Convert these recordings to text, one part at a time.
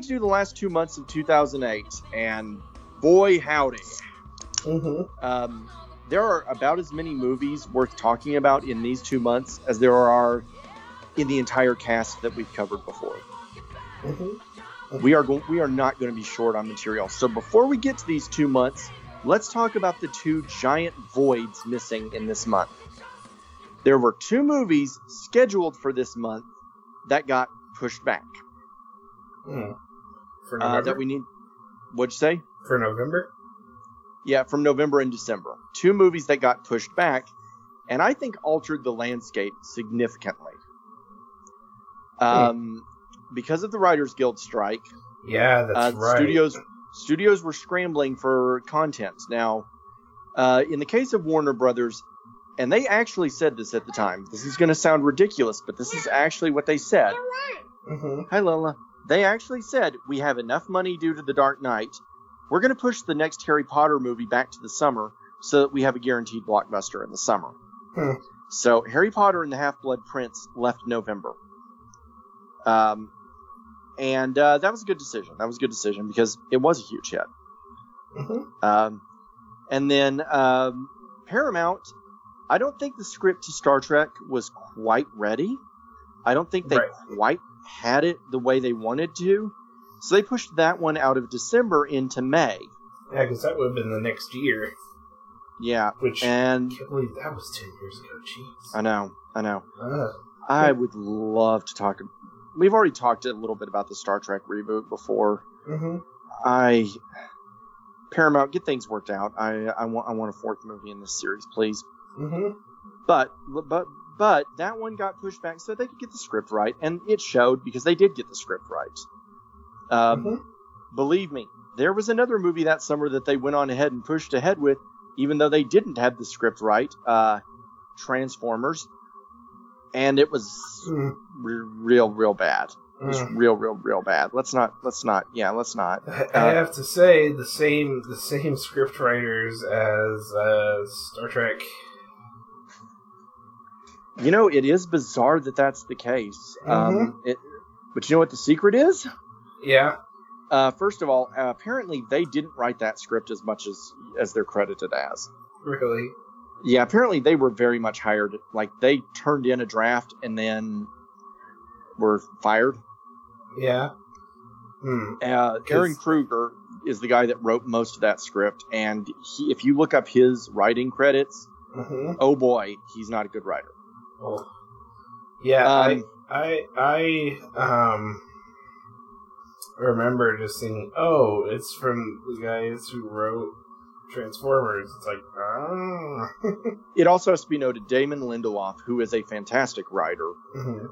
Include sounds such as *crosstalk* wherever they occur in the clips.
going to do the last two months of 2008, and boy howdy, Mm-hmm. um, there are about as many movies worth talking about in these two months as there are in the entire cast that we've covered before. Mm-hmm. We are going. We are not going to be short on material. So before we get to these two months, let's talk about the two giant voids missing in this month. There were two movies scheduled for this month that got pushed back. Mm. For Uh, that we need. What'd you say? For November. Yeah, from November and December. Two movies that got pushed back, and I think altered the landscape significantly. Um, because of the Writers Guild strike, Yeah, that's uh, right. studios studios were scrambling for content. Now, uh, in the case of Warner Brothers, and they actually said this at the time. This is going to sound ridiculous, but this is actually what they said. Mm-hmm. Hi, Lola. They actually said we have enough money due to the Dark Knight. We're going to push the next Harry Potter movie back to the summer so that we have a guaranteed blockbuster in the summer. Hmm. So Harry Potter and the Half Blood Prince left November. Um, and uh, that was a good decision. That was a good decision because it was a huge hit. Mm-hmm. Um, and then um, Paramount, I don't think the script to Star Trek was quite ready. I don't think they Right. quite had it the way they wanted to. So they pushed that one out of December into May. Yeah, because that would have been the next year. Yeah. Which And I can't believe that was ten years ago. Jeez. I know, I know. Uh, I would love to talk. We've already talked a little bit about the Star Trek reboot before. mm-hmm. I Paramount get things worked out. I I want I want a fourth movie in this series, please. Mm-hmm. But but but that one got pushed back so they could get the script right, and it showed because they did get the script right. Um, Mhm. Believe me, there was another movie that summer that they went on ahead and pushed ahead with, even though they didn't have the script right. Uh, Transformers, and it was Mm. re- real real bad. It was Mm. real real real bad. Let's not let's not yeah let's not. I Uh, I have to say the same the same script writers as uh, Star Trek. You know, it is bizarre that that's the case. Um, it, but you know what the secret is? Yeah. Uh, first of all, uh, apparently they didn't write that script as much as as they're credited as. Really. Yeah, apparently they were very much hired. Like they turned in a draft and then were fired. Yeah. Hmm. Uh, Ehren Kruger is the guy that wrote most of that script, and he, if you look up his writing credits, Mm-hmm. oh boy, he's not a good writer. Oh. Yeah. Um, I I I um remember just thinking, oh, it's from the guys who wrote Transformers. It's like, oh. *laughs* It also has to be noted Damon Lindelof, who is a fantastic writer, Mhm.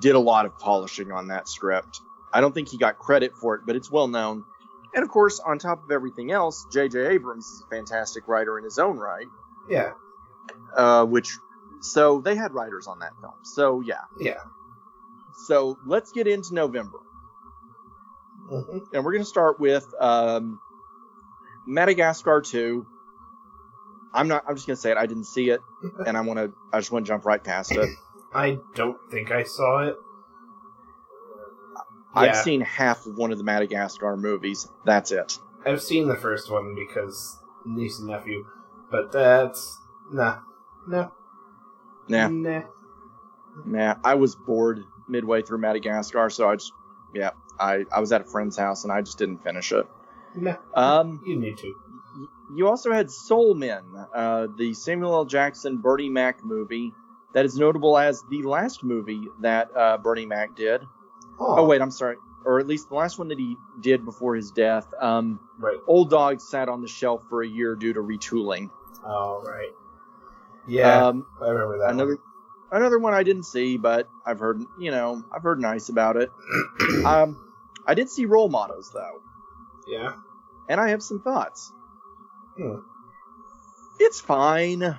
did a lot of polishing on that script. I don't think he got credit for it, but it's well known. And of course, on top of everything else, J.J. Abrams is a fantastic writer in his own right. yeah. Uh, which, so they had writers on that film. So yeah. Yeah. So let's get into November, hmm and we're going to start with um, Madagascar 2. I'm not. I'm just going to say it. I didn't see it, and I want to. I just want to jump right past it. I don't think I saw it. I've Yeah. seen half of one of the Madagascar movies. That's it. I've seen the first one because niece and nephew, but that's nah, no, Nah, nah. nah. I was bored midway through Madagascar, so I just, yeah, I, I was at a friend's house and I just didn't finish it. nah. Um, you need to. you also had Soul Men, uh, the Samuel L. Jackson Bernie Mac movie that is notable as the last movie that uh, Bernie Mac did. Oh oh. wait, I'm sorry, or at least the last one that he did before his death. Um, right. Old Dog sat on the shelf for a year due to retooling. All right. Yeah, Um, I remember that. another another one I didn't see, but I've heard you know I've heard nice about it. *clears throat* Um, I did see Role Models though, yeah. and I have some thoughts. Hmm. It's fine.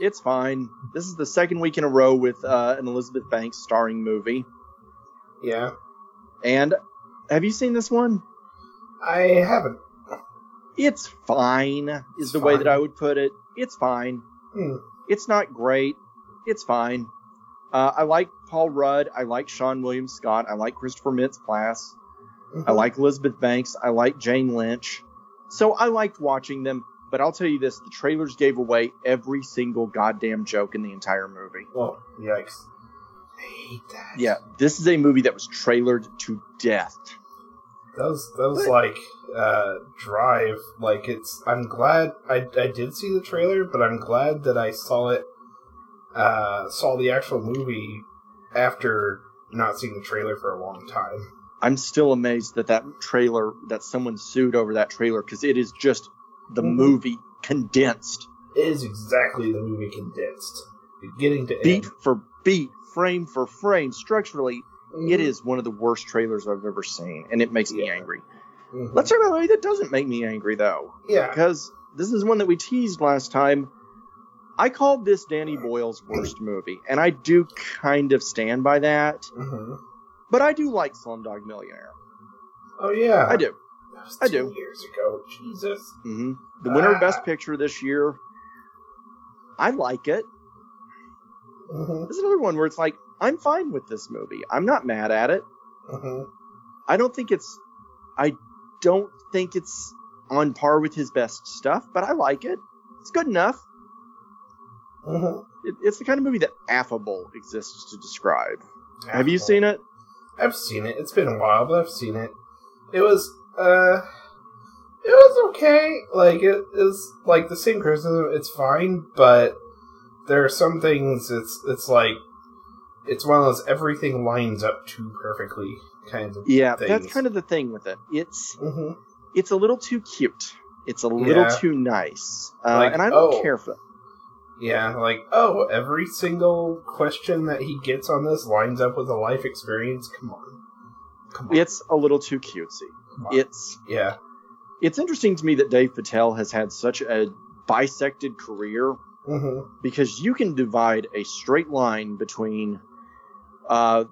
It's fine. This is the second week in a row with uh, an Elizabeth Banks starring movie. Yeah. And have you seen this one? I haven't. It's fine, is It's the way that I would put it. It's fine. Hmm. It's not great. It's fine. Uh, I like Paul Rudd. I like Seann William Scott. I like Christopher Mintz-Plasse. I Mhm. like Elizabeth Banks. I like Jane Lynch. So I liked watching them. But I'll tell you this: the trailers gave away every single goddamn joke in the entire movie. Oh, yikes. I hate that. Yeah, this is a movie that was trailered to death. That was that was But- like uh Drive. Like it's. I'm glad I I did see the trailer, but I'm glad that I saw it. Uh, saw the actual movie after not seeing the trailer for a long time. I'm still amazed that that trailer that someone sued over that trailer because it is just the Mhm. movie condensed, It is exactly the movie condensed, beginning to beat end. for beat, frame for frame, structurally. It is one of the worst trailers I've ever seen, and it makes me Yeah. angry. Mhm. Let's talk about movie that doesn't make me angry though, Yeah. because this is one that we teased last time. I called this Danny Boyle's worst movie, and I do kind of stand by that. Mm-hmm. But I do like Slumdog Millionaire. Oh yeah. I do. I two do. Years ago. Jesus. Mm-hmm. The winner of Ah. Best Picture this year. I like it. Mm-hmm. This is another one where it's like I'm fine with this movie. I'm not mad at it. hmm I don't think it's. I don't think it's on par with his best stuff, but I like it. It's good enough. hmm It, it's the kind of movie that affable exists to describe. Have you seen it? I've seen it. It's been a while, but I've seen it. It was uh it was okay. Like it is like the same criticism, it's fine, but there are some things it's it's like it's one of those everything lines up too perfectly kinds of Yeah, things. that's kind of the thing with it. It's hmm it's a little too cute. It's a little Yeah. too nice, uh, Like, and I don't oh. care for. Yeah, like, oh, every single question that he gets on this lines up with a life experience. Come on. Come on. It's a little too cutesy. It's yeah. it's interesting to me that Dev Patel has had such a bisected career hmm because you can divide a straight line between uh,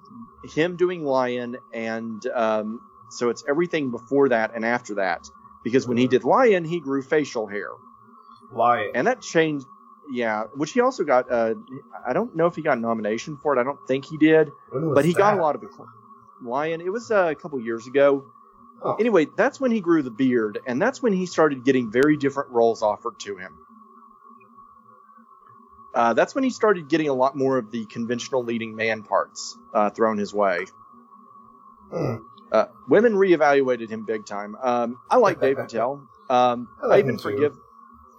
him doing Lion and um, so it's everything before that and after that. Because when he did Lion, he grew facial hair, Lie. and that changed. Yeah, which he also got. Uh, I don't know if he got a nomination for it. I don't think he did, but he got a lot of acclaim. Lion. It was uh, a couple years ago. Oh. Anyway, that's when he grew the beard, and that's when he started getting very different roles offered to him. Uh, that's when he started getting a lot more of the conventional leading man parts uh, thrown his way. Hmm. Uh, women reevaluated him big time. Um, I like Dev Patel. *laughs* Um, I I, like even him too. forgive.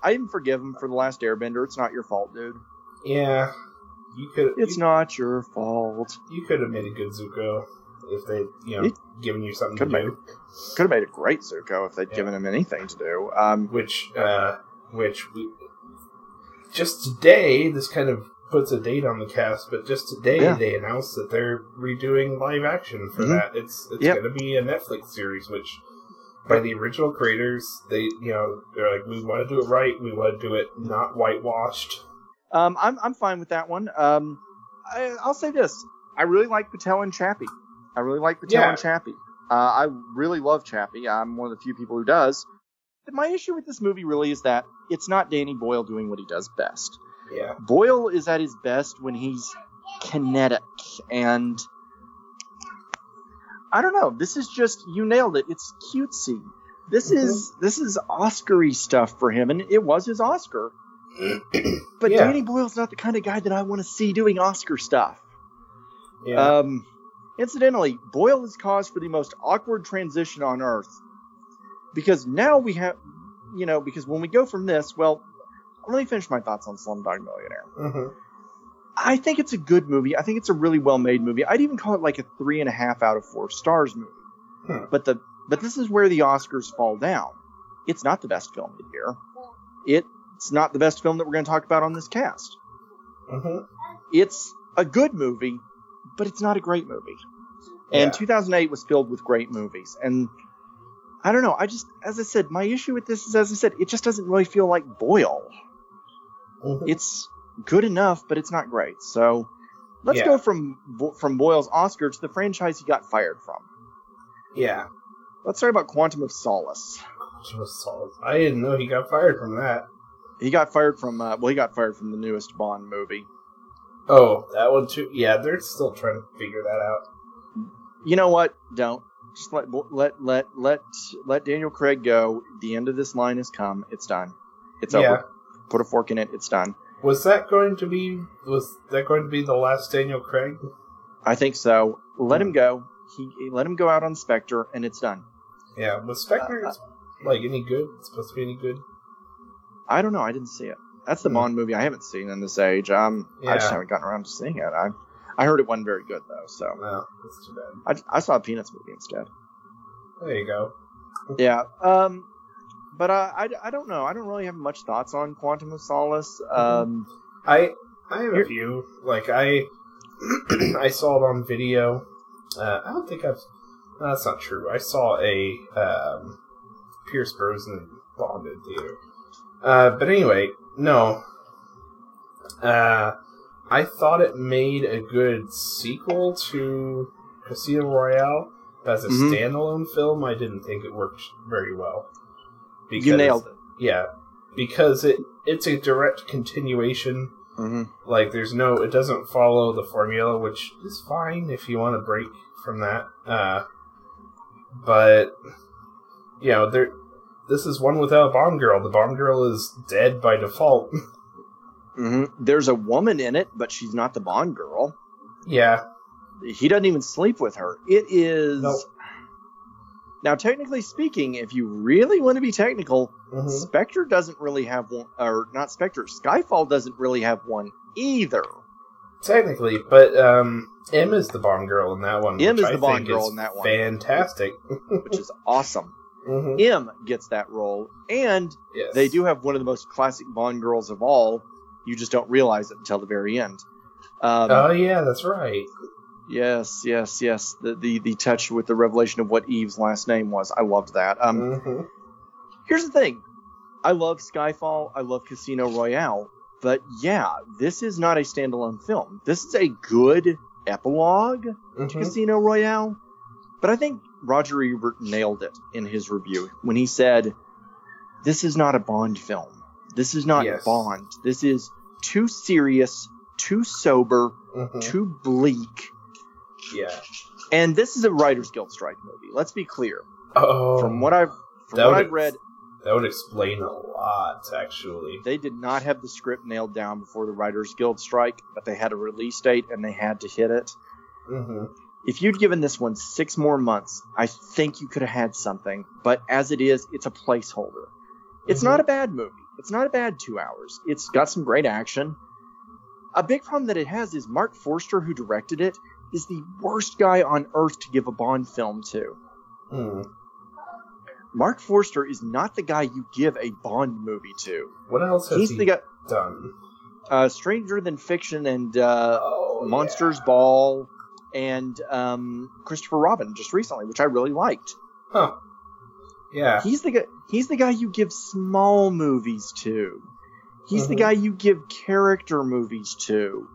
I even forgive him for the last Airbender. It's not your fault, dude. Yeah. You could. It's you, not your fault. You could have made a good Zuko if they, you know, He- given you something to made do. Could have made a great Zuko if they'd Yeah. given him anything to do. Um, Which, uh, which we just today. This kind of puts a date on the cast, but just today Yeah. they announced that they're redoing live action for Mhm. that. It's it's Yep. going to be a Netflix series, which by the original creators, they you know they're like we want to do it right, we want to do it not whitewashed. Um, I'm I'm fine with that one. Um, I, I'll say this: I really like Patel and Chappie. I really like Patel Yeah. and Chappie. Uh, I really love Chappie. I'm one of the few people who does. My issue with this movie really is that it's not Danny Boyle doing what he does best. Yeah, Boyle is at his best when he's kinetic and I don't know. This is just you nailed it. It's cutesy. This Mhm. is this is Oscar-y stuff for him, and it was his Oscar. *clears throat* But Yeah. Danny Boyle's not the kind of guy that I want to see doing Oscar stuff. yeah. Um, incidentally, Boyle is cause for the most awkward transition on Earth because now we have, you know, because when we go from this, well, let me finish my thoughts on Slumdog Millionaire. Mhm. I think it's a good movie. I think it's a really well made movie. I'd even call it like a three and a half out of four stars movie. Hmm. But the but this is where the Oscars fall down. It's not the best film of the year. It's not the best film that we're going to talk about on this cast. Mhm. It's a good movie, but it's not a great movie. And Yeah. 2008 was filled with great movies. And I don't know. I just, as I said, my issue with this is, as I said, it just doesn't really feel like Boyle. Mhm. It's good enough, but it's not great. So let's Yeah. go from from Boyle's Oscar to the franchise he got fired from. yeah. Let's talk about Quantum of Solace. Which was solid. I didn't know he got fired from that. He got fired from, uh, well, he got fired from the newest Bond movie. Oh, that one too. Yeah, they're still trying to figure that out. You know what? Don't just let let let let let Daniel Craig go. The end of this line has come. It's done. It's Yeah. over. Put a fork in it. It's done. Was that going to be? Was that going to be the last Daniel Craig? I think so. Let him go. He let him go out on Spectre, and it's done. Yeah. Was Spectre Uh, like any good? Supposed to be any good? I don't know. I didn't see it. That's the Hmm. Bond movie I haven't seen in this age. Um, I just haven't gotten around to seeing it. I I heard it wasn't very good though. So No, that's too bad. I, I saw a Peanuts movie instead. There you go. Yeah. Um, but uh, I I don't know. I don't really have much thoughts on Quantum of Solace. Mm-hmm. Um, I I have a few. Like I *clears throat* I saw it on video. Uh, I don't think I've. no, that's not true. I saw a um, Pierce Brosnan Bond in theater. Uh, but anyway, no. Uh, I thought it made a good sequel to Casino Royale. As a Mhm. standalone film, I didn't think it worked very well. you nailed it. Yeah, because it it's a direct continuation hmm like there's no it doesn't follow the formula which is fine if you want to break from that uh but you know there this is one without a Bond girl the Bond girl is dead by default *laughs* hmm There's a woman in it, but she's not the Bond girl. yeah He doesn't even sleep with her. It is. Nope. Now, technically speaking, if you really want to be technical, Mhm. Spectre doesn't really have one, or not Spectre, Skyfall doesn't really have one either. technically but um m is the Bond girl in that one M is I the Bond girl in that one. fantastic which is awesome. Mhm. M gets that role, and yes they do have one of the most classic Bond girls of all. You just don't realize it until the very end. Um, oh yeah that's right yes, yes, yes. The, the the touch with the revelation of what Eve's last name was. I loved that. Um, Mhm. here's the thing. I love Skyfall. I love Casino Royale. But yeah, this is not a standalone film. This is a good epilogue to Mhm. Casino Royale. But I think Roger Ebert nailed it in his review when he said, This is not a Bond film. This is not Yes. Bond. This is too serious, too sober, Mhm. too bleak. yeah And this is a Writers Guild strike movie. Let's be clear. oh From what I've from what I've read, that would explain a lot actually they did not have the script nailed down before the Writers Guild strike, but they had a release date and they had to hit it. Mm-hmm. If you'd given this one six more months, I think you could have had something. But as it is, it's a placeholder. It's Mhm. not a bad movie. It's not a bad two hours. It's got some great action. A big problem that it has is Marc Forster, who directed it, is the worst guy on earth to give a Bond film to. Hmm. Marc Forster is not the guy you give a Bond movie to. What else has He's he the guy. done? Uh, Stranger Than Fiction and uh, Oh, Monsters yeah. Ball and um, Christopher Robin just recently, which I really liked. Huh. Yeah. He's the guy. He's the guy you give small movies to. He's the Mhm. guy you give character movies to.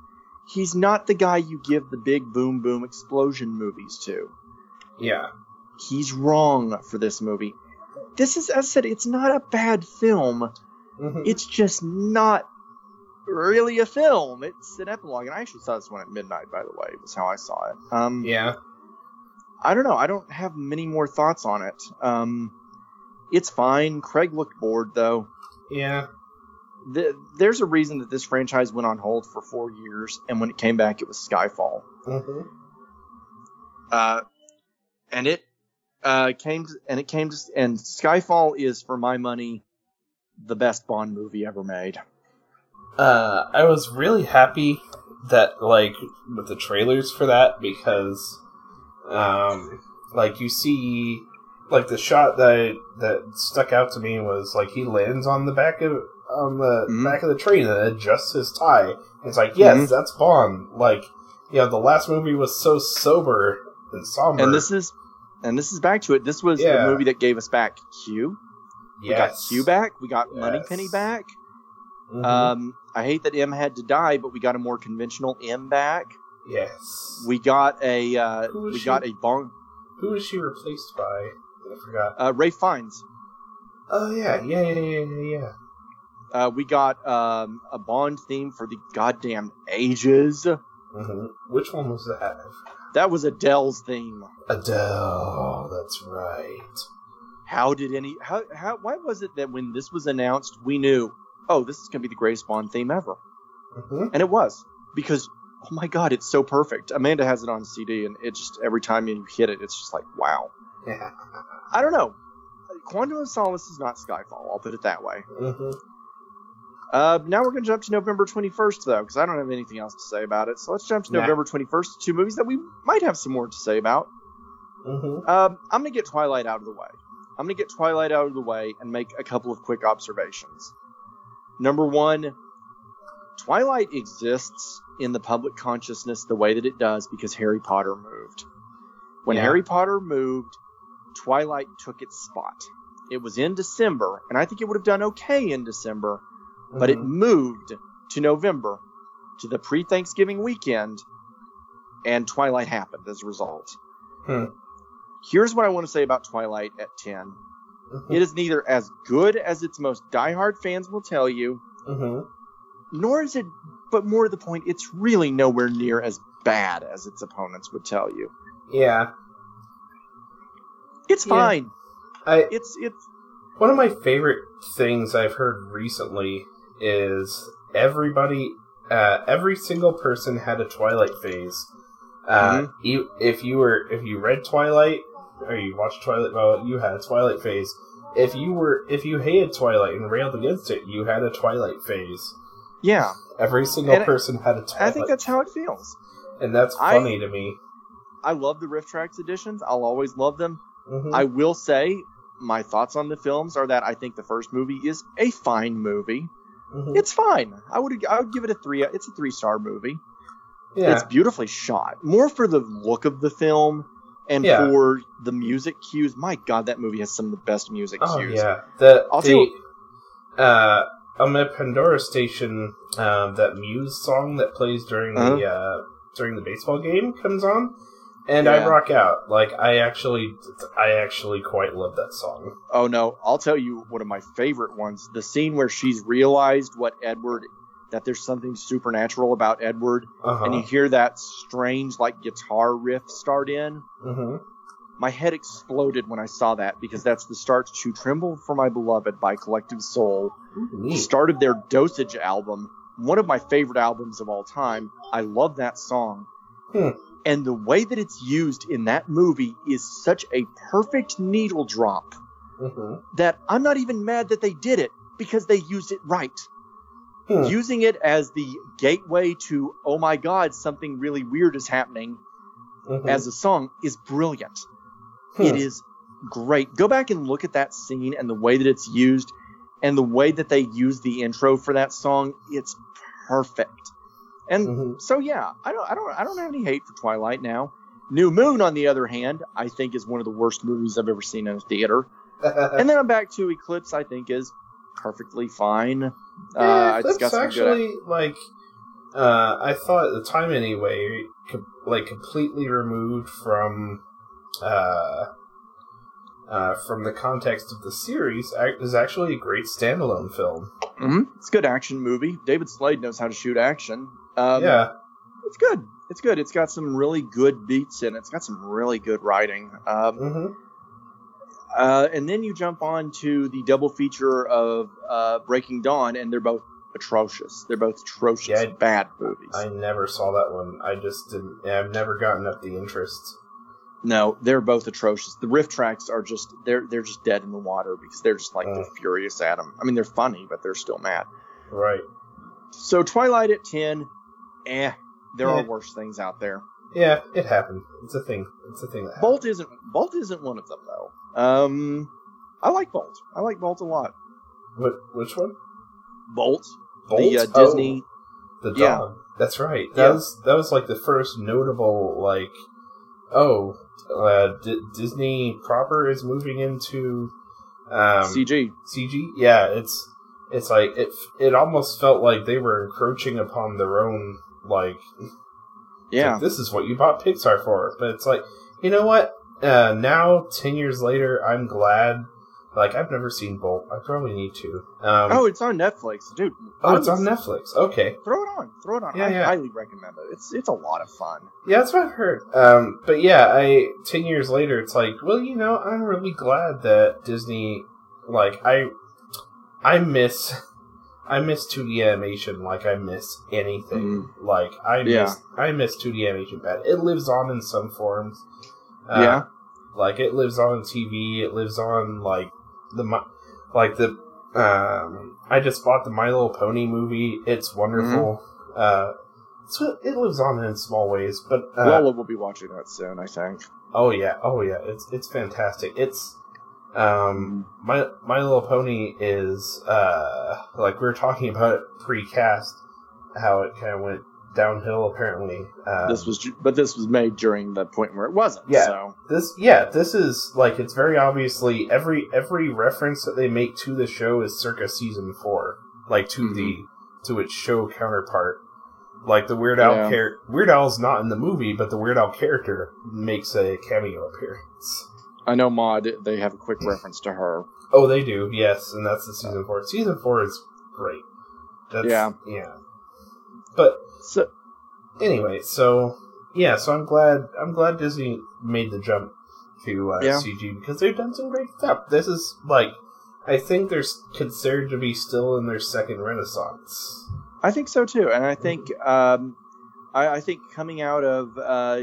He's not the guy you give the big boom boom explosion movies to. Yeah. He's wrong for this movie. This is, as I said, it's not a bad film. Mhm. It's just not really a film. It's an epilogue, and I actually saw this one at midnight. By the way, was how I saw it. Um, yeah. I don't know. I don't have many more thoughts on it. Um, it's fine. Craig looked bored though. Yeah. Th- there's a reason that this franchise went on hold for four years, and when it came back, it was Skyfall. hmm Uh, and it uh, came to, and it came to, and Skyfall is, for my money, the best Bond movie ever made. Uh, I was really happy that like with the trailers for that because, um, like you see, like the shot that that stuck out to me was like he lands on the back of on the Mhm. back of the train and adjusts his tie. It's like yes, Mhm. that's Bond. Like you know, the last movie was so sober and somber. And this is, and this is back to it. This was Yeah. the movie that gave us back Q. Yes. We got. Q back. We got Yes. Moneypenny back. Mhm. Um, I hate that M had to die, but we got a more conventional M back. yes. We got a uh, we she? got a bong Who was she replaced by? I forgot. uh, Ralph Fiennes. Oh yeah, yeah, yeah, yeah, yeah. Uh, we got um, a Bond theme for the goddamn ages. hmm Which one was that? That was Adele's theme. Adele. That's right. How did any? How? How? Why was it that when this was announced, we knew, oh, this is gonna be the greatest Bond theme ever, hmm and it was because, oh my god, it's so perfect. Amanda has it on CD, and it just every time you hit it, it's just like, wow. Yeah. I don't know. Quantum of Solace is not Skyfall. I'll put it that way. hmm Uh, now we're going to jump to November 21st, though, because I don't have anything else to say about it. So let's jump to Nah. November 21st, two movies that we might have some more to say about. hmm Um, I'm going to get Twilight out of the way. I'm going to get Twilight out of the way and make a couple of quick observations. Number one, Twilight exists in the public consciousness the way that it does because Harry Potter moved. When Yeah. Harry Potter moved, Twilight took its spot. It was in December, and I think it would have done okay in December, but it Mhm. moved to November, to the pre Thanksgiving weekend, and Twilight happened as a result. Hmm. Here's what I want to say about Twilight at 10. Mhm. It is neither as good as its most diehard fans will tell you, Mhm. nor is it, but more to the point, it's really nowhere near as bad as its opponents would tell you. Yeah. It's Yeah. fine. I It's it's One of my favorite things I've heard recently is everybody, uh, every single person had a Twilight phase. Uh, Mhm. you, if you were, if you read Twilight or you watched Twilight, well, you had a Twilight phase. If you were, if you hated Twilight and railed against it, you had a Twilight phase. yeah. Every single And I- person had a Twilight, I think that's how it feels. and that's I- funny to me. I love the RiffTrax editions. I'll always love them. Mhm. I will say my thoughts on the films are that I think the first movie is a fine movie. Mhm. It's fine. I would I would give it a three. It's a three star movie. yeah, It's beautifully shot. More for the look of the film and Yeah. for the music cues. My God, that movie has some of the best music Oh cues. yeah, the I'll the you- uh, on the Pandora station, um, that Muse song that plays during the uh, during the baseball game comes on, and I rock out. Like I actually, I actually quite love that song. Oh no, I'll tell you one of my favorite ones. The scene where she's realized what Edward that there's something supernatural about Edward, Uh and you hear that strange like guitar riff start in. hmm My head exploded when I saw that because that's the start to Tremble for My Beloved by Collective Soul, the start of their Dosage album, one of my favorite albums of all time. I love that song. Hmm. And the way that it's used in that movie is such a perfect needle drop hmm that I'm not even mad that they did it because they used it right. Hmm. Using it as the gateway to, oh my god, something really weird is happening hmm as a song is brilliant. Hmm. It is great. Go back and look at that scene and the way that it's used and the way that they use the intro for that song. It's perfect. And Mhm. so yeah, I don't I don't I don't have any hate for Twilight now. New Moon, on the other hand, I think is one of the worst movies I've ever seen in a theater. *laughs* and then I'm back to Eclipse. I think is perfectly fine. uh, yeah, it's got that's some good. actually like. Uh, I thought at the time anyway, like completely removed from, uh, uh, from the context of the series, is actually a great standalone film. Mhm. It's a good action movie. David Slade knows how to shoot action. Um, yeah, it's good. It's good. It's got some really good beats in it. It's got some really good writing. Um, hmm uh, and then you jump on to the double feature of uh, Breaking Dawn, and they're both atrocious. They're both atrocious, Yeah, I- bad movies. I never saw that one. I just didn't. I've never gotten up the interest. No, they're both atrocious. The RiffTrax are just they're they're just dead in the water because they're just like Uh. they're furious at them. I mean, they're funny, but they're still mad. Right. So Twilight at ten, eh. There Yeah. are worse things out there. Yeah, it happened. It's a thing. It's a thing that. Bolt isn't Bolt isn't one of them though. Um, I like Bolt. I like Bolt a lot. What? Which one? Bolt, Bolt? the uh, Oh, Disney. the yeah. dog. That's right. That Yeah. was that was like the first notable like, oh, uh, D- Disney proper is moving into um, CG. CG. Yeah, it's it's like it. it almost felt like they were encroaching upon their own like Yeah. like, this is what you bought Pixar for. But it's like, you know what? Uh, now, 10 years later, I'm glad Like I've never seen Bolt. I probably need to. Um, oh, it's on Netflix, dude. oh, it's on Netflix. Okay. Throw it on. Throw it on. Yeah, I yeah. highly recommend it. It's it's a lot of fun. Yeah, that's what I've heard. Um, but yeah, I ten years later, it's like, well, you know, I'm really glad that Disney, like, I, I miss, I miss 2D animation like I miss anything. Like I Yeah. miss, I miss 2D animation bad. It lives on in some forms. Uh, Yeah. like it lives on TV. It lives on like the, like the. Um, I just bought the My Little Pony movie. It's wonderful. Mm-hmm. Uh, so it lives on in small ways, but uh, Lola will be watching that soon, I think. Oh yeah, oh yeah, it's it's fantastic. It's um my My Little Pony is uh like we were talking about pre-cast how it kind of went downhill apparently. Um, this was, but this was made during the point where it wasn't. Yeah. So this yeah this is like it's very obviously every every reference that they make to the show is circa season four like to Mm-hmm. the to its show counterpart. Like the Weird Al Yeah. char- Weird Al's not in the movie, but the Weird Al character makes a cameo appearance. I know Maud. They have a quick reference to her. Oh, they do, yes, and that's the season four. Season four is great. That's, Yeah. yeah. But So anyway, so yeah, so I'm glad I'm glad Disney made the jump to uh, Yeah. CG because they've done some great stuff. This is like, I think they're considered to be still in their second renaissance. I think so too, and I think um, I, I think coming out of uh,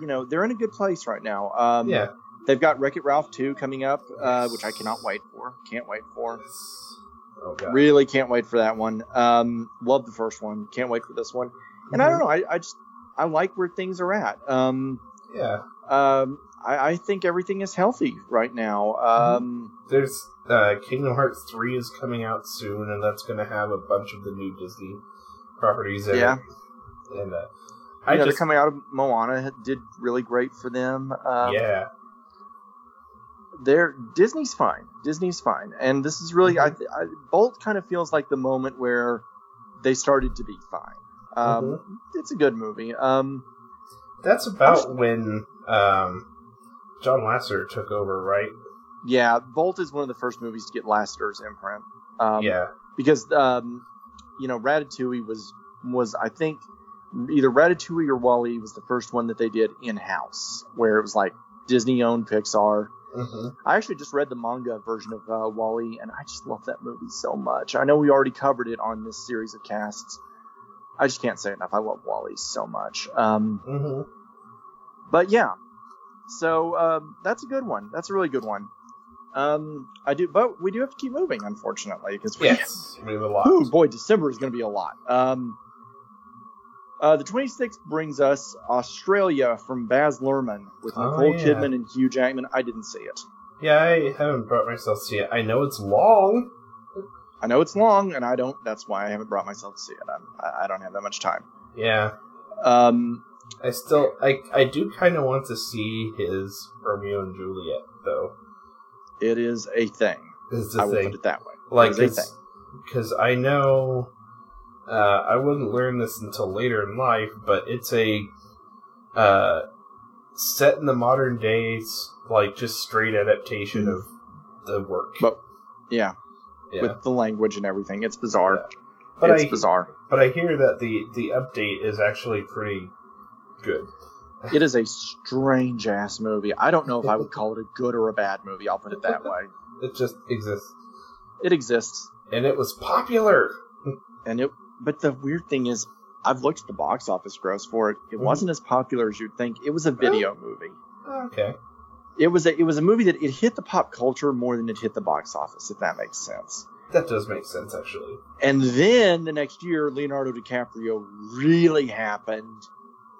you know they're in a good place right now. Um, yeah, they've got Wreck It Ralph two coming up, uh, which I cannot wait for. Can't wait for. oh Really can't wait for that one. Um, love the first one. Can't wait for this one. And I don't know. I, I just I like where things are at. Um, yeah. um, I, I think everything is healthy right now. Mm-hmm. Um, There's uh, Kingdom Hearts three is coming out soon, and that's going to have a bunch of the new Disney properties in Yeah. it. And uh, I know just they're coming out of Moana. Did really great for them. Um, yeah, they're Disney's fine. Disney's fine, and this is really I, I, Bolt kind of feels like the moment where they started to be fine. Um, Mm-hmm. It's a good movie. Um, that's about when um, John Lasseter took over, right? yeah, Bolt is one of the first movies to get Lasseter's imprint. Um, yeah, because um, you know Ratatouille was was I think either Ratatouille or WALL-E was the first one that they did in house, where it was like Disney owned Pixar. Hmm I actually just read the manga version of uh, WALL-E, and I just love that movie so much. I know we already covered it on this series of casts. I just can't say enough. I love WALL-E so much. Um, hmm but yeah, so um, that's a good one. That's a really good one. Um, I do, but we do have to keep moving, unfortunately, because we. yes, a lot. Ooh, boy, December is going to be a lot. Um, uh, the 26th brings us Australia from Baz Luhrmann with Oh, Nicole yeah. Kidman and Hugh Jackman. I didn't see it. Yeah, I haven't brought myself to see it. I know it's long. I know it's long, and I don't. That's why I haven't brought myself to see it. I'm, I I don't have that much time. Yeah, Um, I still, I, I do kind of want to see his Romeo and Juliet though. it is a thing. Is I the will thing put it that way. like it a thing. because I know uh, I wouldn't learn this until later in life, but it's a uh, set in the modern days, like just straight adaptation of the work. But yeah, yeah. with the language and everything, it's bizarre. but it's I bizarre. but I hear that the the update is actually pretty good. It is a strange ass movie. I don't know if I would call it a good or a bad movie. I'll put it that way. *laughs* It just exists, It exists. and it was popular. and it but the weird thing is i've looked at the box office gross for it it Mhm. wasn't as popular as you'd think it was a video movie Okay. it was a it was a movie that it hit the pop culture more than it hit the box office if that makes sense That does make sense, actually. and then the next year leonardo dicaprio really happened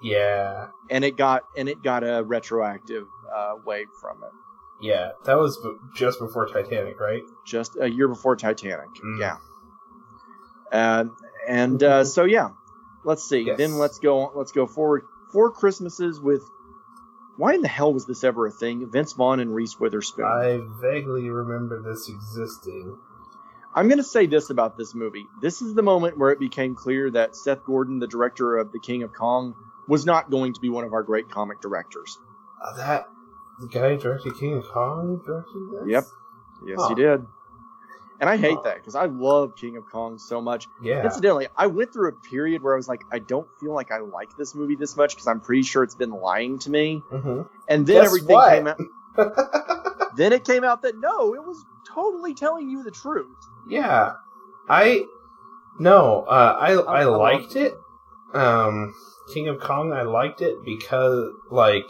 Yeah, and it got and it got a retroactive uh, wave from it yeah. That was b- just before Titanic, right? just a year before titanic Mm. yeah um, and uh, so yeah let's see Yes. then let's go let's go forward four christmases with why in the hell was this ever a thing vince vaughn and reese witherspoon I vaguely remember this existing. i'm going to say this about this movie this is the moment where it became clear that seth gordon the director of the king of kong was not going to be one of our great comic directors Uh, that the guy who directed King of Kong directed this. Yep. Yes, Huh. he did. And I hate that because I love King of Kong so much. Yeah. Incidentally, I went through a period where I was like, I don't feel like I like this movie this much because I'm pretty sure it's been lying to me. hmm And then Guess everything what? came out. *laughs* Then it came out that no, it was totally telling you the truth. yeah. I no. Uh, I I I liked it. Um, King of Kong. I liked it because like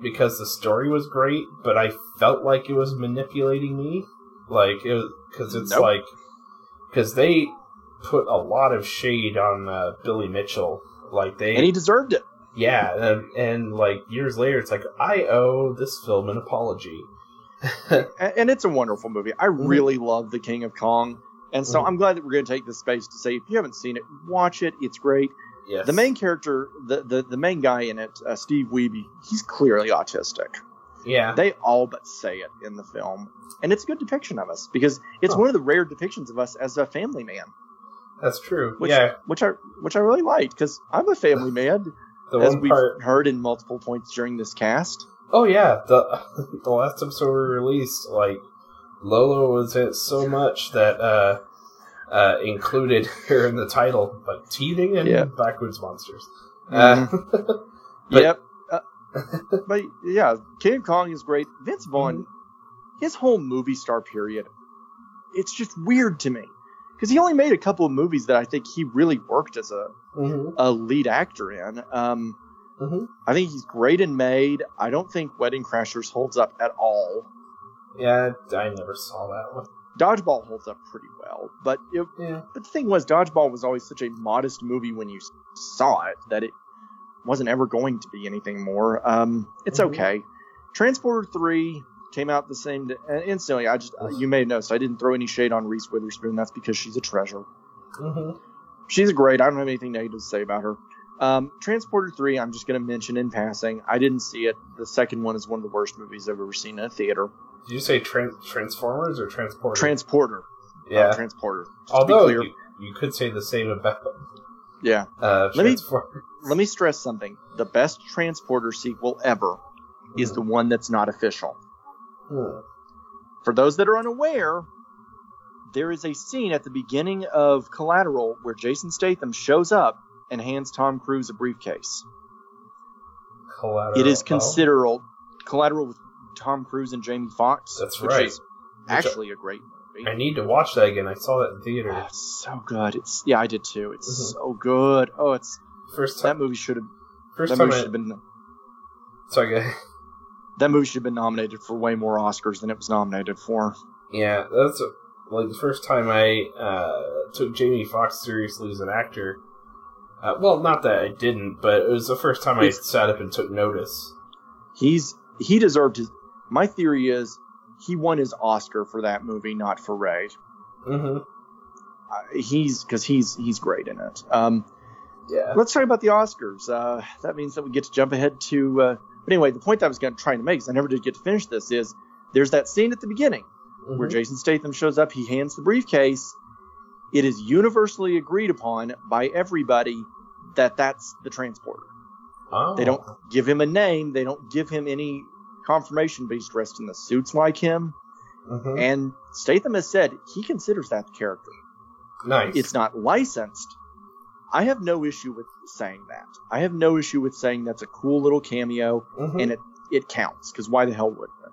because the story was great, but I felt like it was manipulating me. Like it was because it's Nope. like because they put a lot of shade on uh, Billy Mitchell. Like they And he deserved it. Yeah, and, and like years later, it's like I owe this film an apology. *laughs* And it's a wonderful movie. I Mhm. really love The King of Kong. And so Mhm. I'm glad that we're going to take this space to say if you haven't seen it, watch it. It's great. Yes, The main character, the, the, the main guy in it, uh, Steve Wiebe, he's clearly autistic. Yeah, They all but say it in the film. And it's a good depiction of us because it's Huh. one of the rare depictions of us as a family man, that's true. which yeah, which I which I really liked because I'm a family man, *laughs* the as one we've part. heard in multiple points during this cast. Oh yeah, the *laughs* the last episode we released, like Lolo was it so much that uh, uh, included *laughs* her in the title, like teething and Yeah. backwoods monsters. Uh, But- yep. *laughs* But yeah, King Kong is great. Vince Vaughn, Mm-hmm. his whole movie star period, it's just weird to me because he only made a couple of movies that I think he really worked as a, mhm, a lead actor in. Um, mhm. I think he's great in Made. I don't think Wedding Crashers holds up at all. Yeah, I never saw that one. Dodgeball holds up pretty well, but it, Yeah, but the thing was, Dodgeball was always such a modest movie when you saw it that it wasn't ever going to be anything more. Um, it's Mhm. okay. Transporter Three came out the same day, and instantly. I just you may have noticed I didn't throw any shade on Reese Witherspoon. That's because she's a treasure. hmm She's great. I don't have anything negative to say about her. Um, Transporter 3, I'm just going to mention in passing. I didn't see it. The second one is one of the worst movies I've ever seen in a theater. Did you say tran- Transformers or Transporter? Transporter. Uh, yeah. Transporter. Just to be Although clear. you, you could say the same about Yeah. uh, Let me- Let me stress something. The best Transporter sequel ever is the one that's not official. Hmm. For those that are unaware, there is a scene at the beginning of Collateral where Jason Statham shows up and hands Tom Cruise a briefcase. Collateral. It is Oh. Collateral with Tom Cruise and Jamie Foxx. That's which right. Is actually a great movie. I need to watch that again. I saw that in theater. Oh, it's so good. It's yeah, I did too. It's Mhm. so good. Oh, it's First that time. movie should have First that time. should have been sorry, that movie should have been nominated for way more Oscars than it was nominated for. Yeah, that's like the first time I uh, took Jamie Foxx seriously as an actor. Uh, well, not that I didn't, but it was the first time I sat up and took notice. He's he deserved his. My theory is he won his Oscar for that movie, not for Ray. hmm Uh, he's because he's he's great in it. Um, Yeah. let's talk about the Oscars. Uh, that means that we get to jump ahead to. Uh, but anyway, the point that I was going to try to make, because I never did get to finish this, is there's that scene at the beginning where Mhm. Jason Statham shows up. He hands the briefcase. It is universally agreed upon by everybody that that's the transporter. Oh. They don't give him a name. They don't give him any confirmation, but he's dressed in the suits like him. Mhm. And Statham has said he considers that the character. Nice. It's not licensed. I have no issue with saying that. I have no issue with saying that's a cool little cameo Mhm. and it it counts because why the hell wouldn't it?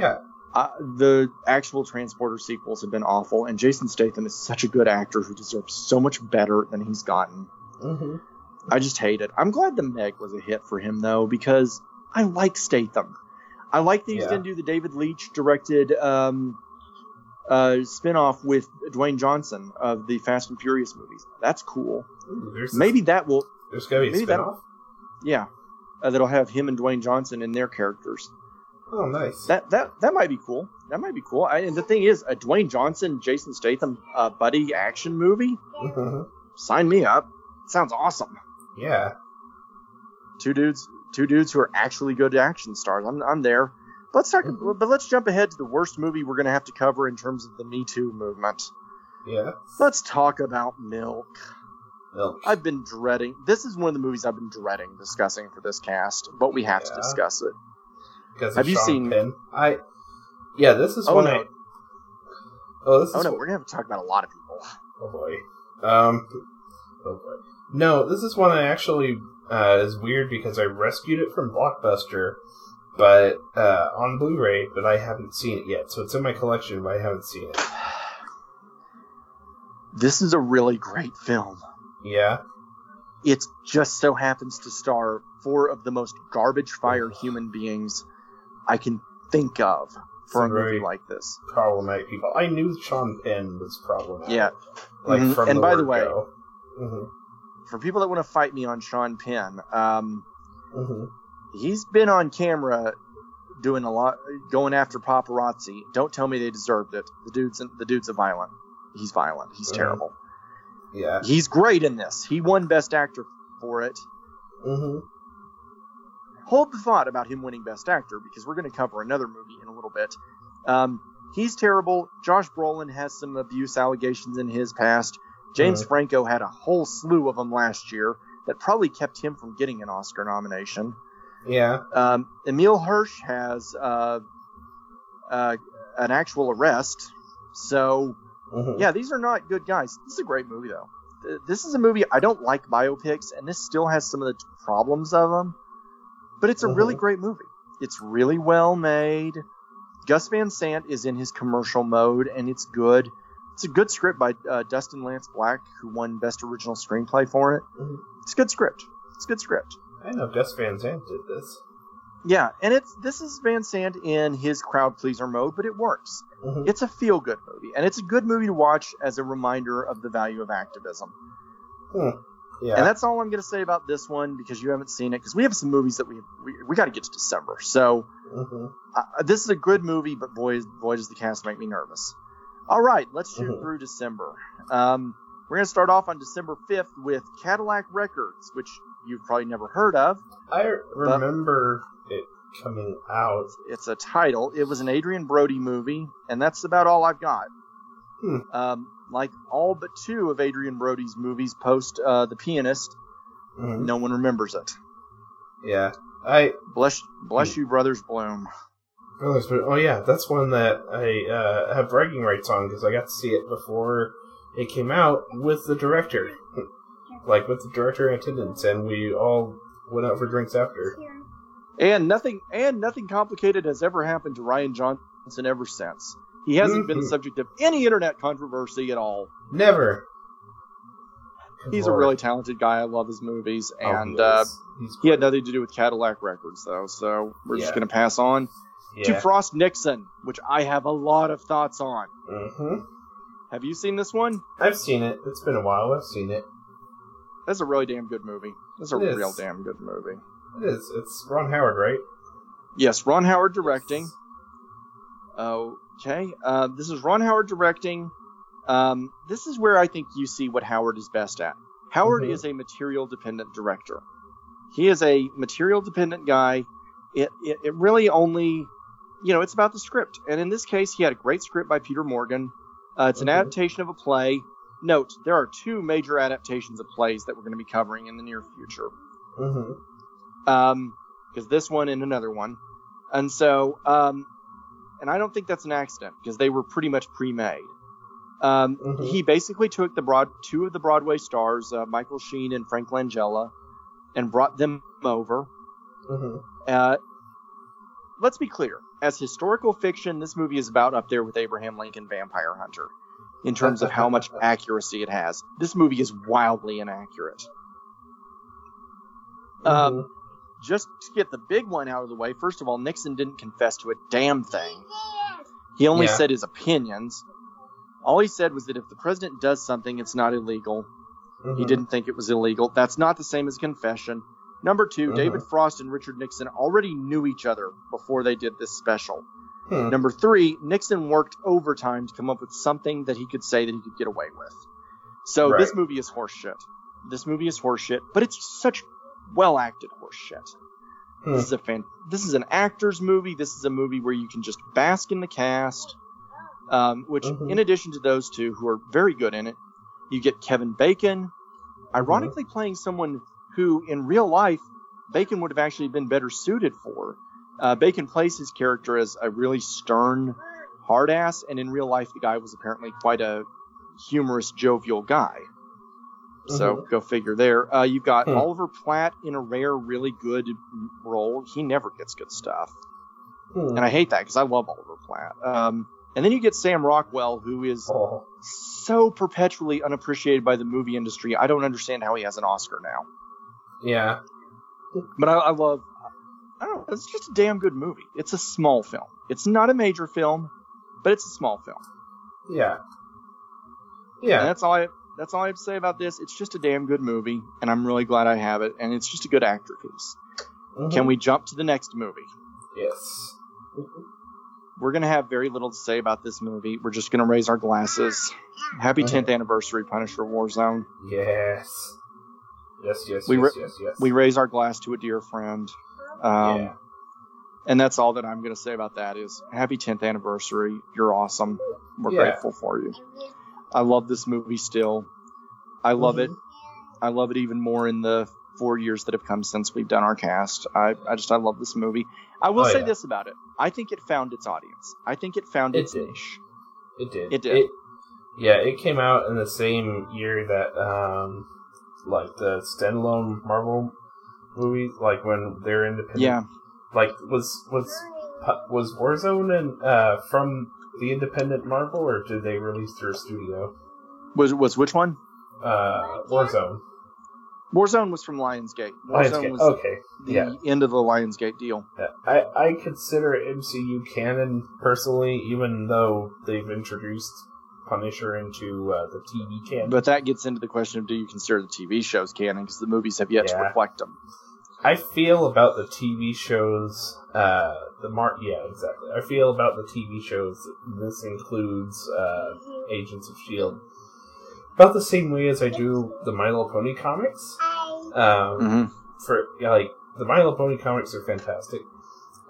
Yeah. Uh, the actual Transporter sequels have been awful, and Jason Statham is such a good actor who deserves so much better than he's gotten. Mhm. I just hate it. I'm glad the Meg was a hit for him though because I like Statham. I like that he's Yeah. going to do the David Leitch directed um, uh, spin-off with Dwayne Johnson of the Fast and Furious movies. That's cool. Ooh, Maybe that will, there's gotta be a spinoff. yeah, uh, that'll have him and Dwayne Johnson in their characters. Oh, nice. That that that might be cool. That might be cool. I, and the thing is, a Dwayne Johnson, Jason Statham uh, buddy action movie. Mhm. Sign me up. Sounds awesome. Yeah. two dudes two dudes who are actually good action stars i'm, I'm there let's talk Mhm. but let's jump ahead to the worst movie we're going to have to cover in terms of the me too movement Yeah. let's talk about milk Milk. i've been dreading this is one of the movies i've been dreading discussing for this cast but we have to discuss it Because have you Sean seen- Penn. I. Yeah, this is Oh, one no. I. Oh, this Oh is no, what- we're gonna have to talk about a lot of people. Oh boy. Um. Oh boy. No, this is one I actually uh, is weird because I rescued it from Blockbuster, but uh, on Blu-ray, but I haven't seen it yet. So it's in my collection, but I haven't seen it. This is a really great film. Yeah. It just so happens to star four of the most garbage fire human beings I can think of for a Some very movie like this. Problematic people. I knew Sean Penn was problematic. Yeah. Like Mhm. from And the by the way- go. For people that want to fight me on Sean Penn, um, Mhm. he's been on camera doing a lot, going after paparazzi. Don't tell me they deserved it. The dude's the dude's a violent. He's violent. He's Mhm. terrible. Yeah. He's great in this. He won Best Actor for it. hmm hold the thought about him winning Best Actor because we're going to cover another movie in a little bit. Um, he's terrible. Josh Brolin has some abuse allegations in his past. James Mhm. Franco had a whole slew of them last year that probably kept him from getting an Oscar nomination. Yeah. Um, Emile Hirsch has uh, uh, an actual arrest. So, Mhm. yeah, these are not good guys. This is a great movie, though. Th- This is a movie I don't like biopics, and this still has some of the t- problems of them, but it's a really Mhm. great movie. It's really well made. Gus Van Sant is in his commercial mode, and it's good. It's a good script by uh, Dustin Lance Black, who won Best Original Screenplay for it. Mhm. It's a good script. It's a good script. I know Gus Van Sant did this. Yeah, and it's this is Van Sant in his crowd pleaser mode, but it works. Mhm. It's a feel good movie, and it's a good movie to watch as a reminder of the value of activism. Yeah. And that's all I'm going to say about this one because you haven't seen it. Because we have some movies that we we, we got to get to December. So Mhm. uh, this is a good movie, but boy, boy, does the cast make me nervous. All right, let's shoot Mhm. through December. Um, we're going to start off on December 5th with Cadillac Records, which you've probably never heard of. I remember it coming out. It's a title. It was an Adrien Brody movie, and that's about all I've got. Hmm. Um, like all but two of Adrien Brody's movies post uh, The Pianist, Mhm. no one remembers it. Yeah. I Bless, bless Hmm. you, Brothers Bloom. Oh, that's- oh yeah, that's one that I uh, have bragging rights on because I got to see it before it came out with the director, *laughs* like with the director in attendance, and we all went out for drinks after. And nothing, and nothing complicated has ever happened to Rian Johnson ever since. He hasn't been the Mhm. subject of any internet controversy at all. Never. Good He's a really talented guy. I love his movies, Oh, and he uh, he had nothing to do with Cadillac Records, though. So we're just going to pass on to Frost Nixon, which I have a lot of thoughts on. hmm Have you seen this one? I've seen it. It's been a while. I've seen it. That's a really damn good movie. That's a real damn good movie. It is. It's Ron Howard, right? Yes, Ron Howard directing. Okay, uh, this is Ron Howard directing. Um, this is where I think you see what Howard is best at. Howard Mhm. is a material dependent director. He is a material dependent guy. It, it it really only, you know, it's about the script. And in this case, he had a great script by Peter Morgan. Uh, it's an adaptation of a play. Note, there are two major adaptations of plays that we're going to be covering in the near future hmm um, because this one and another one, and so um, and I don't think that's an accident because they were pretty much pre-made. Um, Mhm. He basically took the broad two of the Broadway stars, uh, Michael Sheen and Frank Langella, and brought them over. hmm Uh, let's be clear: as historical fiction, this movie is about up there with Abraham Lincoln Vampire Hunter in terms of how much *laughs* accuracy it has. This movie is wildly inaccurate. Um, just to get the big one out of the way, first of all, Nixon didn't confess to a damn thing. He only Yeah. said his opinions. All he said was that if the president does something, it's not illegal. He Mhm. didn't think it was illegal. That's not the same as confession. Number 2 Mhm. David Frost and Richard Nixon already knew each other before they did this special. Hmm. Number three, Nixon worked overtime to come up with something that he could say that he could get away with. So this movie is horseshit. This movie is horseshit, but it's such well acted horseshit. Hmm. This is a fan. This is an actor's movie. This is a movie where you can just bask in the cast. Um, which, Mhm. in addition to those two who are very good in it, you get Kevin Bacon, ironically playing someone who, in real life, Bacon would have actually been better suited for. Uh, Bacon plays his character as a really stern, hard ass, and in real life, the guy was apparently quite a humorous, jovial guy. So go figure there. Uh, you've got Hmm. Oliver Platt in a rare, really good role. He never gets good stuff, Hmm. and I hate that because I love Oliver Platt. Um, and then you get Sam Rockwell, who is Oh, so perpetually unappreciated by the movie industry. I don't understand how he has an Oscar now. Yeah. But I, I love. I don't know. It's just a damn good movie. It's a small film. It's not a major film, but it's a small film. Yeah. And Yeah. that's all I. That's all I have to say about this. It's just a damn good movie, and I'm really glad I have it. And it's just a good actor piece. Mhm. Can we jump to the next movie? Yes. We're gonna have very little to say about this movie. We're just gonna raise our glasses. Happy Mhm. 10th anniversary, Punisher Warzone. Yes. Yes, yes, We yes, re- yes, yes. We raise our glass to a dear friend. Um, yeah. And that's all that I'm going to say about that is happy 10th anniversary. You're awesome. We're Yeah. grateful for you. I love this movie still. I love it. Mhm. I love it even more in the four years that have come since we've done our cast. I, I just, I love this movie. I will Oh, say yeah. this about it. I think it found its audience. I think it found It its did. niche. It did. It did. It, yeah, it came out in the same year that, um, like the standalone Marvel movies, like when they're independent. Yeah. Like was was was Warzone and uh from the independent Marvel, or did they release through a studio? Was, was which one? Uh, Warzone. Warzone was from Lionsgate. Warzone Lionsgate. was Okay. the yeah. end of the Lionsgate deal. Yeah, I, I consider MCU canon personally, even though they've introduced Punisher into uh, the TV canon. But that gets into the question of do you consider the TV shows canon? Because the movies have yet to reflect them. I feel about the TV shows, uh, the mar yeah, exactly. I feel about the TV shows. This includes uh, Agents of Shield, about the same way as I do the My Little Pony comics. Um, hmm for yeah, like the My Little Pony comics are fantastic.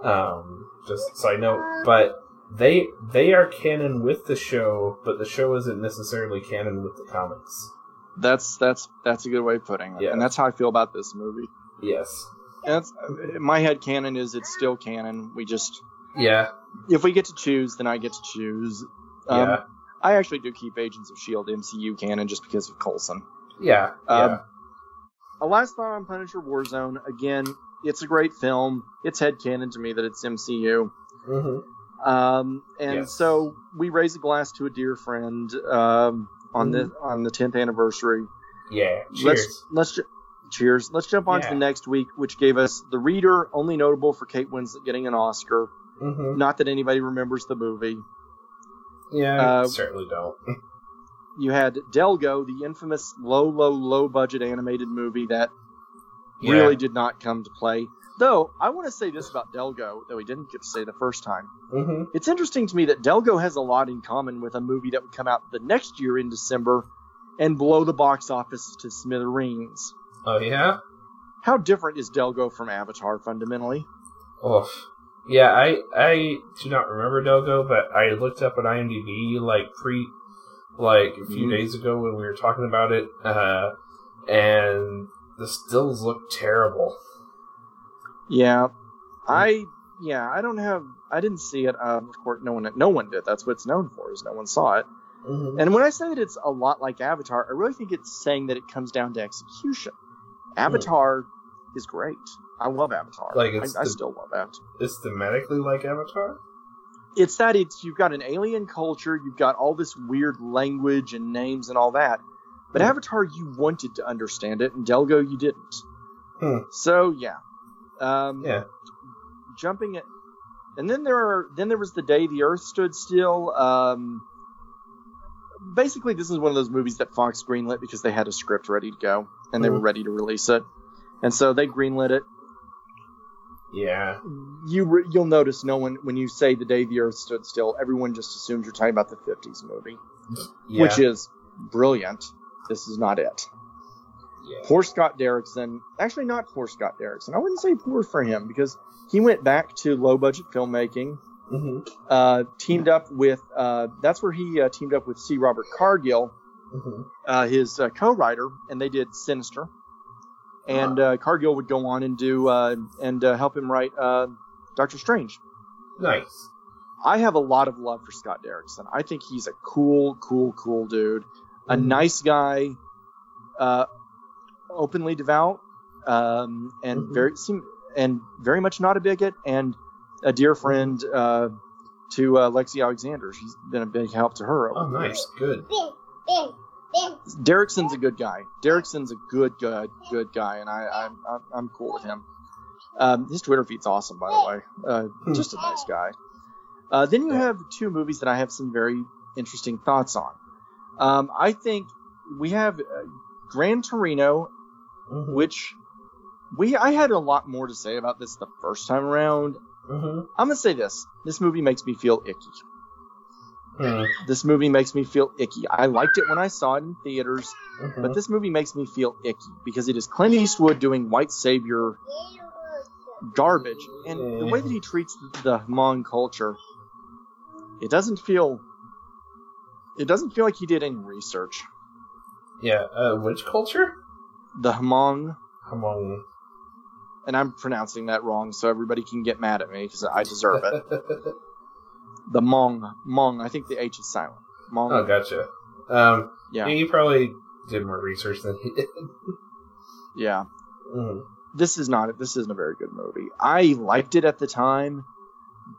Um, just side note, but they they are canon with the show, but the show isn't necessarily canon with the comics. That's that's that's a good way of putting it, Yeah. and that's how I feel about this movie. Yes. And that's, my head canon is it's still canon. We just Yeah. if we get to choose, then I get to choose. Um, yeah. I actually do keep Agents of Shield MCU canon just because of Coulson. Yeah. Um, yeah. A last thought on Punisher Warzone. Again, it's a great film. It's head canon to me that it's MCU. hmm Um, and Yes. so we raise a glass to a dear friend um, on the on the 10th anniversary. Yeah. Cheers. Let's let's ju- cheers. Let's jump on to the next week, which gave us The Reader, only notable for Kate Winslet getting an Oscar. hmm Not that anybody remembers the movie. Yeah. Uh, certainly don't. *laughs* You had Delgo, the infamous low, low, low budget animated movie that Yeah. really did not come to play. Though I want to say this about Delgo that we didn't get to say the first time. hmm It's interesting to me that Delgo has a lot in common with a movie that would come out the next year in December and blow the box office to smithereens. Oh yeah. How different is Delgo from Avatar fundamentally? Oh. Yeah. I I do not remember Delgo, but I looked up on IMDb like pre, like a few Mhm. days ago when we were talking about it, uh, and the stills look terrible. Yeah, I yeah I don't have I didn't see it. Um, of course, no one no one did. That's what it's known for is no one saw it. hmm And when I say that it's a lot like Avatar, I really think it's saying that it comes down to execution. Avatar is great. I love Avatar. Like, I, I still love it. It's thematically like Avatar. It's that it's you've got an alien culture, you've got all this weird language and names and all that. But Hmm. Avatar, you wanted to understand it, and Delgo, you didn't. Hmm. So yeah, um, Yeah. jumping it, and then there are then there was the day the Earth stood still. Um, basically, this is one of those movies that Fox greenlit because they had a script ready to go and they were Mhm. ready to release it, and so they greenlit it. Yeah. You re- you'll notice no one when you say the day the Earth stood still, everyone just assumes you're talking about the '50s movie, Yeah. which is brilliant. This is not it. Yeah. Poor Scott Derrickson. Actually, not poor Scott Derrickson. I wouldn't say poor for him because he went back to low budget filmmaking. Mm-hmm. Uh, teamed up with uh, that's where he uh, teamed up with C. Robert Cargill, hmm uh, his uh, co-writer, and they did Sinister. And uh, Cargill would go on and do uh, and uh, help him write uh, Doctor Strange. Nice. I have a lot of love for Scott Derrickson. I think he's a cool, cool, cool dude, a Mhm. nice guy, uh, openly devout, um, and Mhm. very seem and very much not a bigot, and a dear friend uh, to uh, Lexi Alexander. She's been a big help to her. Oh, nice. years. Good. Derrickson's a good guy. Derrickson's a good, good, good guy, and I, I'm, I'm, I'm cool with him. Um, his Twitter feed's awesome, by the way. Uh, Hmm. just a nice guy. Uh, then you have two movies that I have some very interesting thoughts on. Um, I think we have uh, Gran Torino, Mhm. which we I had a lot more to say about this the first time around. Mhm. I'm gonna say this: this movie makes me feel icky. Hmm. This movie makes me feel icky. I liked it when I saw it in theaters. Mhm. But this movie makes me feel icky because it is Clint Eastwood doing white savior garbage, and the way that he treats the Hmong culture, it doesn't feel. It doesn't feel like he did any research. yeah. Uh, which culture? The Hmong, Among. and I'm pronouncing that wrong, so everybody can get mad at me because I deserve it. *laughs* The Hmong, Hmong. I think the H is silent. Hmong. oh, gotcha. Um, yeah, yeah. You probably did more research than he did. yeah. Mm. This is not. This isn't a very good movie. I liked it at the time,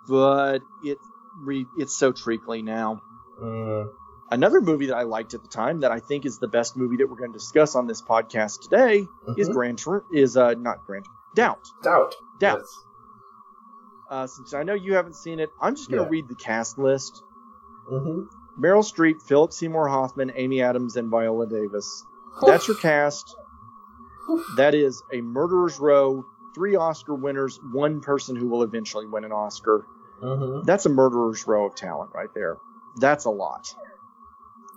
but it re, it's so treacly now. Mm. Another movie that I liked at the time that I think is the best movie that we're going to discuss on this podcast today is Mhm. Grand is uh not Grand Doubt. Doubt. Doubt. Yes. Uh, since I know you haven't seen it, I'm just going to Yeah. read the cast list: Mm-hmm. Meryl Streep, Philip Seymour Hoffman, Amy Adams, and Viola Davis. That's your cast. That is a Murderer's Row, three Oscar winners, one person who will eventually win an Oscar. Mm-hmm. That's a Murderer's Row of talent right there. That's a lot.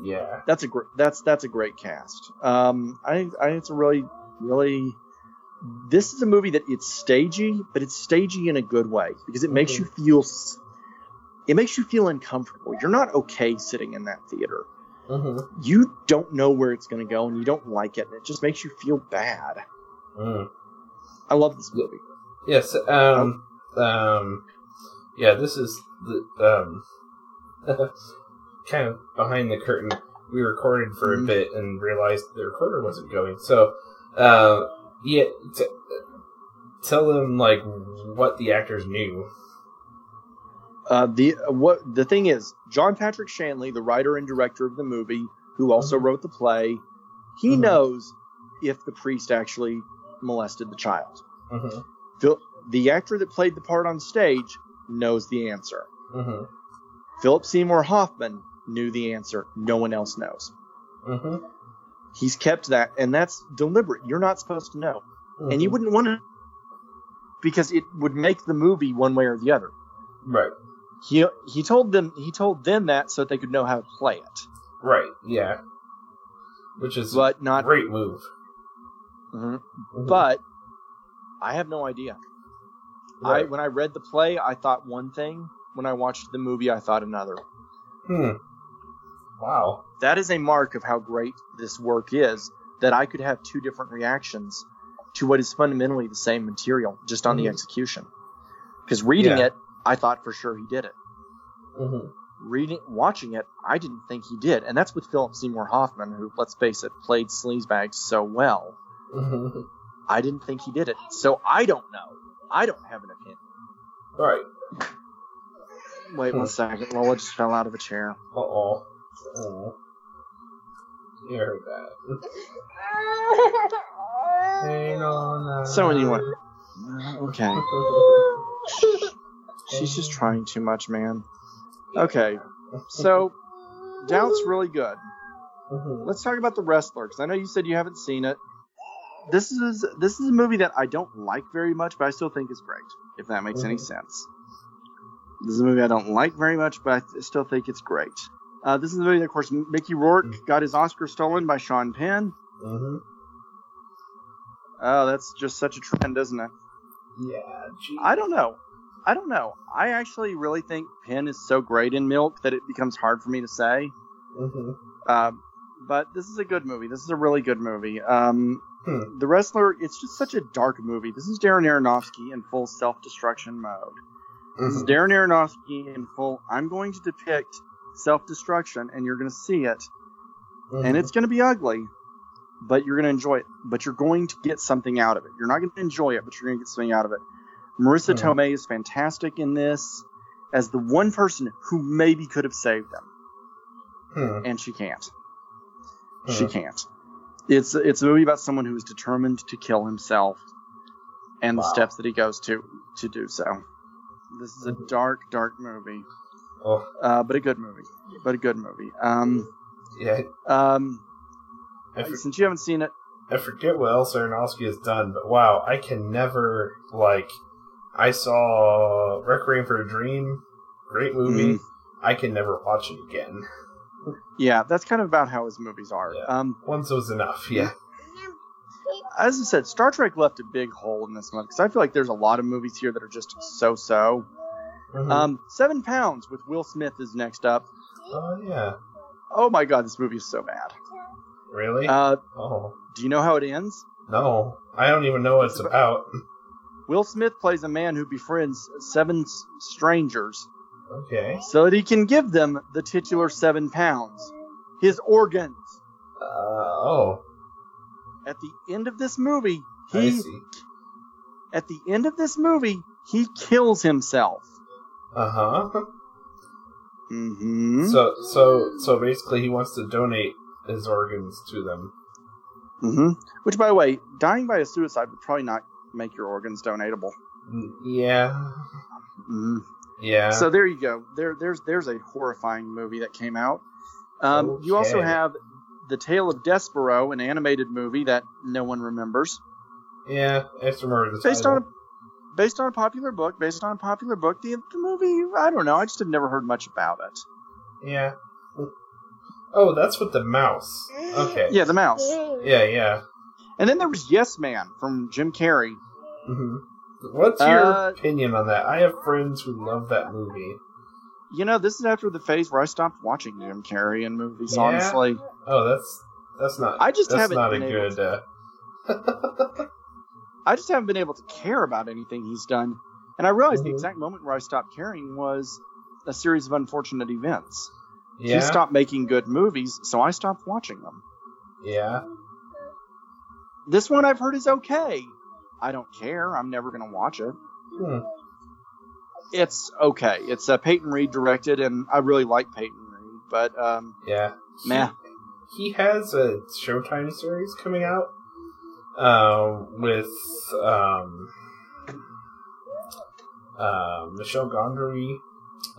Yeah. that's a gr- that's that's a great cast. Um, I I think it's a really really. This is a movie that it's stagey, but it's stagey in a good way because it makes Mhm. you feel. It makes you feel uncomfortable. You're not okay sitting in that theater. Mm-hmm. You don't know where it's going to go, and you don't like it, and it just makes you feel bad. Mm. I love this movie. Yes. Um. Um. Yeah. This is the um. *laughs* kind of behind the curtain. We recorded for Mhm. a bit and realized the recorder wasn't going. So, uh, yeah. T- tell them like what the actors knew. Uh, the what the thing is, John Patrick Shanley, the writer and director of the movie, who also Mhm. wrote the play, he Mhm. knows if the priest actually molested the child. Mm-hmm. Phil, the actor that played the part on stage knows the answer. Mm-hmm. Philip Seymour Hoffman knew the answer. No one else knows. Mm-hmm. He's kept that, and that's deliberate. You're not supposed to know, and you wouldn't want to, because it would make the movie one way or the other. Right. He he told them he told them that so that they could know how to play it, Right. Yeah. Which is but a not. great move. Mhm. Mhm. But I have no idea. I when I read the play, I thought one thing. When I watched the movie, I thought another. Hmm. Wow. That is a mark of how great this work is. That I could have two different reactions to what is fundamentally the same material, just on the Mhm. execution. Because reading Yeah. it, I thought for sure he did it. Mm-hmm. Reading, watching it, I didn't think he did, and that's with Philip Seymour Hoffman, who, let's face it, played sleazebag so well. Mm-hmm. I didn't think he did it, so I don't know. I don't have an opinion. All right. Wait one second. Lola just fell out of a chair. Uh oh. Oh. You heard that. Ain't on. So anyway, Uh, okay. *laughs* She's just trying too much, man. Okay, so Doubt's really good. Mhm. Let's talk about the wrestler because I know you said you haven't seen it. This is this is a movie that I don't like very much, but I still think it's great. If that makes any Mhm. sense. This is a movie I don't like very much, but I still think it's great. Uh, this is a movie that, of course, Mickey Rourke Mm. got his Oscar stolen by Sean Penn. Mhm. Oh, that's just such a trend, isn't it? Yeah. Gee. I don't know. I don't know. I actually really think Penn is so great in Milk that it becomes hard for me to say. Mhm. Um, but this is a good movie. This is a really good movie. Um, Hmm. The Wrestler, it's just such a dark movie. This is Darren Aronofsky in full self destruction mode. This is Darren Aronofsky in full. I'm going to depict self-destruction, and you're going to see it, Mhm. and it's going to be ugly, but you're going to enjoy it. But you're going to get something out of it. You're not going to enjoy it, but you're going to get something out of it. Marissa Hmm. Tomei is fantastic in this as the one person who maybe could have saved them, Hmm. and she can't. She Hmm. can't. It's it's a movie about someone who is determined to kill himself, and the steps that he goes to to do so. This is a Mhm. dark, dark movie, Oh, uh, but a good movie. But a good movie. Um, yeah. um, for- since you haven't seen it, I forget what else Aronofsky has done, but wow, I can never like. I saw Requiem for a Dream, great movie. Mm-hmm. I can never watch it again. *laughs* yeah, that's kind of about how his movies are. Yeah. Um, Once was enough. Yeah. as I said, Star Trek left a big hole in this one because I feel like there's a lot of movies here that are just so-so. Mhm. Um, Seven Pounds with Will Smith is next up. oh yeah. Oh my God, this movie is so bad. Really? Uh, oh do you know how it ends? no, I don't even know what it's about. Will Smith plays a man who befriends seven s- strangers Okay. so that he can give them the titular seven pounds, his organs. Uh, oh, At the end of this movie, I he see. at the end of this movie he kills himself. Uh huh. Mm-hmm. So so so basically, he wants to donate his organs to them. hmm Which, by the way, dying by a suicide would probably not make your organs donatable. Mm, Yeah. hmm Yeah. So there you go. There, there's there's a horrifying movie that came out. Um, You also have the Tale of Despereaux, an animated movie that no one remembers, yeah. I just remember the based on a based on a popular book. Based on a popular book, the, the movie I don't know. I just have never heard much about it. Yeah. Oh, that's with the mouse. Okay. Yeah, the mouse. Yeah, yeah. And then there was Yes Man from Jim Carrey. hmm What's your Uh, opinion on that? I have friends who love that movie. You know, this is after the phase where I stopped watching Jim Carrey in movies. Yeah? Honestly, Oh, that's that's not. I just that's haven't not a good. Uh, *laughs* I just haven't been able to care about anything he's done. And I realized the Mhm. exact moment where I stopped caring was a series of unfortunate events. yeah. He stopped making good movies, so I stopped watching them. Yeah. This one I've heard is okay. I don't care. I'm never going to watch it. Hmm. It's okay. It's uh, Peyton Reed directed, and I really like Peyton Reed, but um, Yeah. meh. He has a Showtime series coming out um, with um, uh, Michel Gondry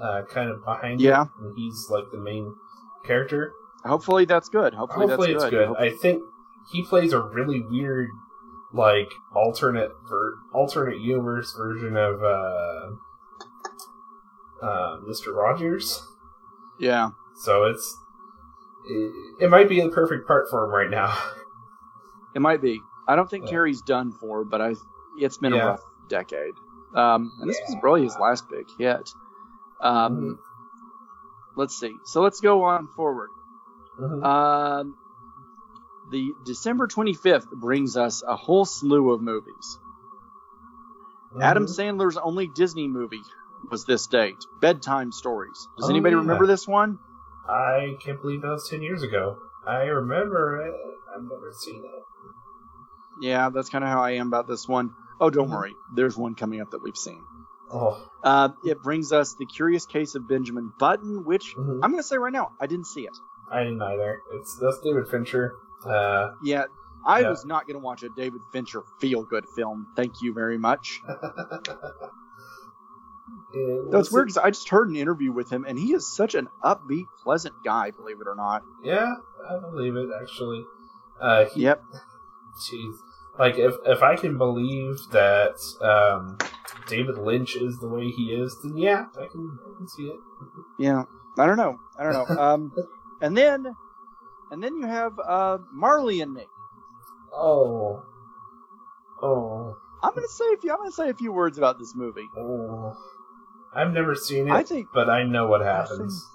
uh, kind of behind him. Yeah. it. And he's like the main character. Hopefully that's good. Hopefully, Hopefully that's it's good. Hope- I think he plays a really weird, like alternate ver- alternate universe version of uh, uh, Mister Rogers. yeah. So it's it, it might be the perfect part for him right now. *laughs* It might be. I don't think Yeah. Carrey's done for, but I it's been Yeah. a rough decade. Um, and this was Yeah. really his last big hit. Um, Mhm. Let's see. So let's go on forward. Mhm. Um, the December 25th brings us a whole slew of movies. Adam Mhm. Sandler's only Disney movie was this date Bedtime Stories. Does Oh, anybody yeah. remember this one? I can't believe that was ten years ago. I remember it. I've never seen it. Yeah, that's kind of how I am about this one. Oh, don't Mhm. worry. There's one coming up that we've seen. Oh, Uh, it brings us The Curious Case of Benjamin Button, which Mhm. I'm going to say right now, I didn't see it. I didn't either. It's that's David Fincher. Uh, Yeah, I Yeah. was not going to watch a David Fincher feel good film. Thank you very much. *laughs* That's weird because I just heard an interview with him, and he is such an upbeat, pleasant guy, believe it or not. Yeah, I believe it actually. Uh, he, Yep. Jeez. Like if if I can believe that um, David Lynch is the way he is, then yeah, I can I can see it. Yeah. I don't know. I don't know. *laughs* Um, and then, and then you have uh, Marley and Me. Oh, oh, I'm gonna say a few. I'm gonna say a few words about this movie. oh. I've never seen it, I think but I know what I happens.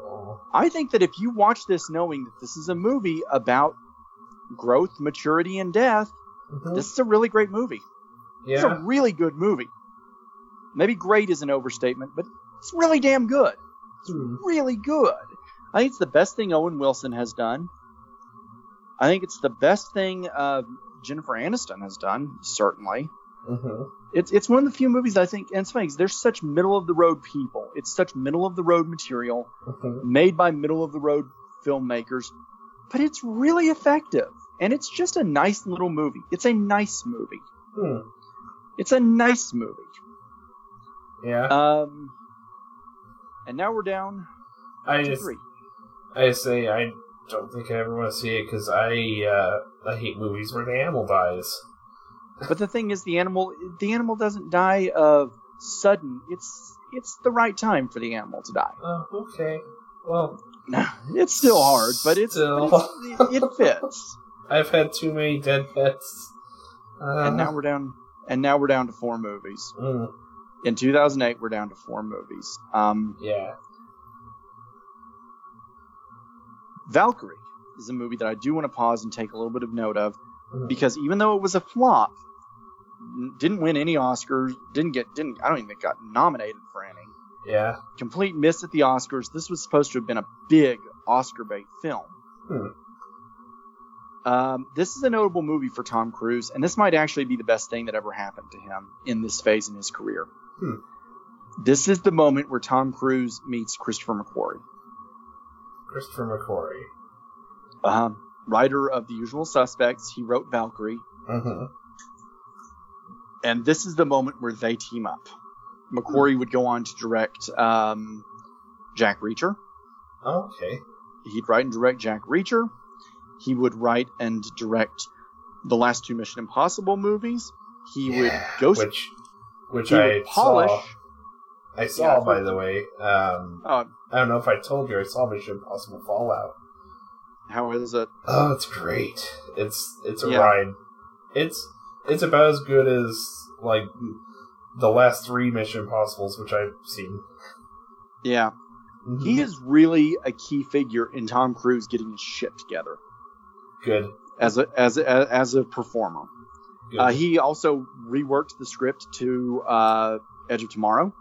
Oh. I think that if you watch this knowing that this is a movie about growth, maturity, and death, Mhm. this is a really great movie. Yeah. It's a really good movie. Maybe great is an overstatement, but it's really damn good. It's Hmm. really good. I think it's the best thing Owen Wilson has done. I think it's the best thing uh, Jennifer Aniston has done, certainly. Mm-hmm. It's it's one of the few movies I think, and it's funny 'cause they're such middle of the road people. It's such middle of the road material Mm-hmm. made by middle of the road filmmakers, but it's really effective. And it's just a nice little movie. It's a nice movie. Hmm. It's a nice movie. Yeah. Um, and now we're down I to just three. I just say I don't think I ever want to see it because I uh, I hate movies where the animal dies. *laughs* But the thing is, the animal the animal doesn't die of sudden. It's it's the right time for the animal to die. Oh, okay. Well, *laughs* It's still hard, but it's, Still. but it's it, it fits. I've had too many dead pets. Uh, and now we're down. And now we're down to four movies. mm, In 2008, we're down to four movies. Um, yeah. Valkyrie is a movie that I do want to pause and take a little bit of note of Mm. because even though it was a flop, didn't win any Oscars, didn't get didn't I don't even think got nominated for any. Yeah. Complete miss at the Oscars. This was supposed to have been a big Oscar bait film. Hmm. Um, this is a notable movie for Tom Cruise, and this might actually be the best thing that ever happened to him in this phase in his career. Hmm. This is the moment where Tom Cruise meets Christopher McQuarrie. Christopher McQuarrie. um, writer of The Usual Suspects. He wrote Valkyrie, Mm-hmm. and this is the moment where they team up. McQuarrie would go on to direct um, Jack Reacher. Okay. He'd write and direct Jack Reacher. He would write and direct the last two Mission Impossible movies. He would Yeah, ghost. which which he I would polish. saw. I saw, Yeah, by the way. Um, Uh, I don't know if I told you I saw Mission Impossible Fallout. how is it? Oh, it's great. It's it's a Yeah. ride. It's it's about as good as like the last three Mission Impossibles, which I've seen. Yeah, Mhm. he is really a key figure in Tom Cruise getting his shit together good. as a as a, as a performer. Uh, he also reworked the script to uh, Edge of Tomorrow.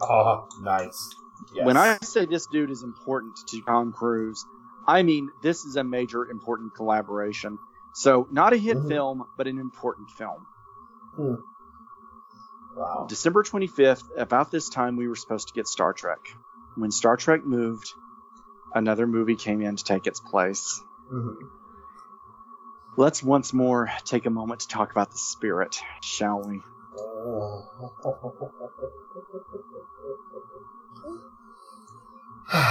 oh, nice. Yes. When I say this dude is important to Tom Cruise, I mean this is a major important collaboration. So not a hit Mhm. film, but an important film. wow. December 25th, about this time we were supposed to get Star Trek. When Star Trek moved, another movie came in to take its place. Mhm. Let's once more take a moment to talk about the spirit, shall we? *sighs*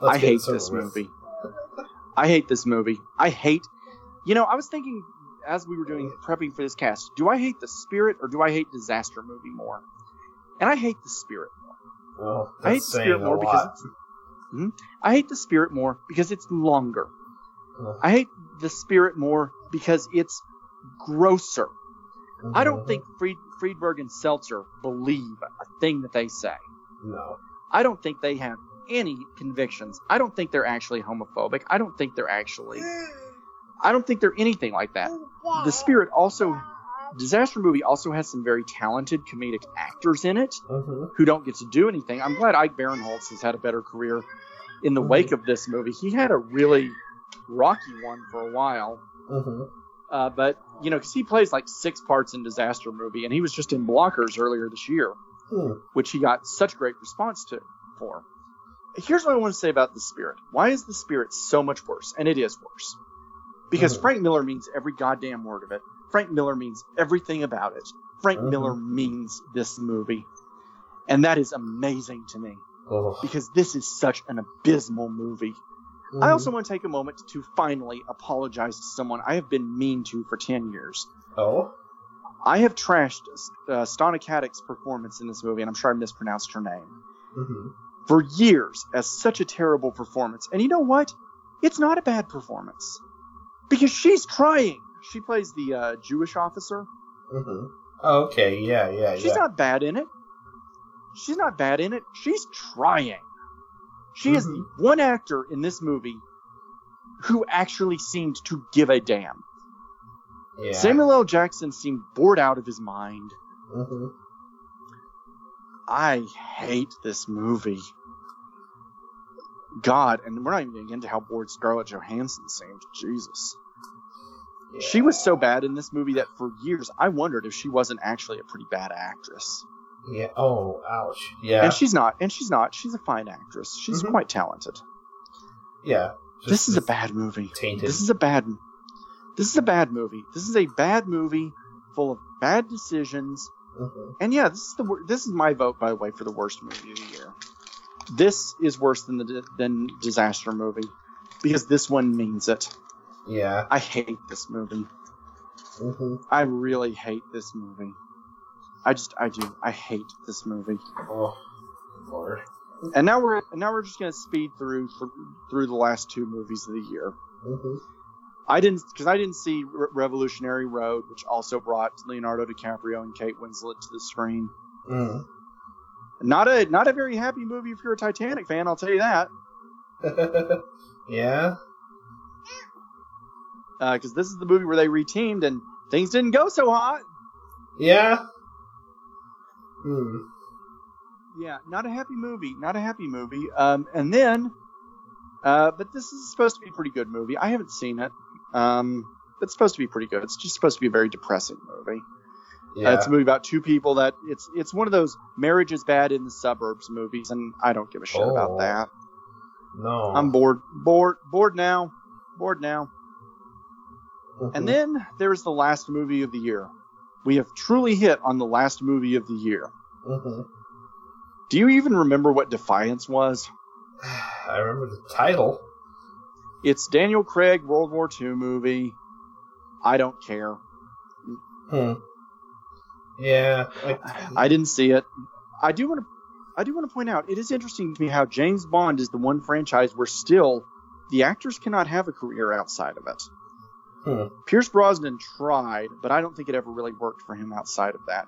I hate this with. movie. I hate this movie. I hate. You know, I was thinking as we were doing prepping for this cast, do I hate the spirit or do I hate disaster movie more? And I hate the spirit more. Well, I hate the spirit more because it's, Mhm. I hate the spirit more because it's longer. Ugh. I hate the spirit more because it's grosser. I don't Mhm. think Fried, Friedberg and Seltzer believe a thing that they say. No. I don't think they have any convictions. I don't think they're actually homophobic. I don't think they're actually. I don't think they're anything like that. The Spirit also. Disaster movie also has some very talented comedic actors in it hmm who don't get to do anything. I'm glad Ike Barinholtz has had a better career in the Mhm. wake of this movie. He had a really rocky one for a while. hmm Uh, but you know, because he plays like six parts in Disaster movie, and he was just in Blockers earlier this year, Hmm. which he got such great response to for. Here's what I want to say about the Spirit. Why is the Spirit so much worse? And it is worse because Mhm. Frank Miller means every goddamn word of it. Frank Miller means everything about it. Frank Mhm. Miller means this movie, and that is amazing to me Oh. because this is such an abysmal movie. Mm-hmm. I also want to take a moment to finally apologize to someone I have been mean to for 10 years. Oh. I have trashed uh, Stana Katic's performance in this movie, and I'm sure I mispronounced her name, hmm for years as such a terrible performance. And you know what? It's not a bad performance because she's trying. She plays the uh, Jewish officer. Mm-hmm. Okay. Yeah. Yeah. She's yeah. not bad in it. She's not bad in it. She's trying. She is the one actor in this movie who actually seemed to give a damn. Yeah. Samuel L. Jackson seemed bored out of his mind. Mm-hmm. I hate this movie. God, and we're not even getting into how bored Scarlett Johansson seemed. Jesus. She was so bad in this movie that for years I wondered if she wasn't actually a pretty bad actress. Yeah. Oh, ouch. Yeah. And she's not. And she's not. She's a fine actress. She's Mhm. quite talented. yeah. this is a bad movie. tainted. This is a bad. This is a bad movie. This is a bad movie full of bad decisions. Mhm. And yeah, this is the this is my vote by the way for the worst movie of the year. This is worse than the than disaster movie because this one means it. Yeah. I hate this movie. hmm I really hate this movie. I just I do. I hate this movie. Oh, Lord. And now we're now we're just gonna speed through th- through the last two movies of the year. hmm I didn't because I didn't see Re- Revolutionary Road, which also brought Leonardo DiCaprio and Kate Winslet to the screen. Mm. Not a not a very happy movie if you're a Titanic fan. I'll tell you that. *laughs* yeah. Because this is the movie where they reteamed and things didn't go so hot. Yeah. Hmm. Yeah, not a happy movie. Not a happy movie. Um, and then, uh, but this is supposed to be a pretty good movie. I haven't seen it. Um, it's supposed to be pretty good. It's just supposed to be a very depressing movie. Yeah. Uh, it's a movie about two people that it's it's one of those marriage is bad in the suburbs movies, and I don't give a shit Oh. about that. no. I'm bored, bored, bored now, bored now. And then there's the last movie of the year. We have truly hit on the last movie of the year. Mhm. Do you even remember what Defiance was? *sighs* I remember the title. It's Daniel Craig World War II movie. I don't care. Hmm. Yeah. Like, I didn't see it. I do want to. I do want to point out it is interesting to me how James Bond is the one franchise where still the actors cannot have a career outside of it. Hmm. Pierce Brosnan tried, but I don't think it ever really worked for him outside of that.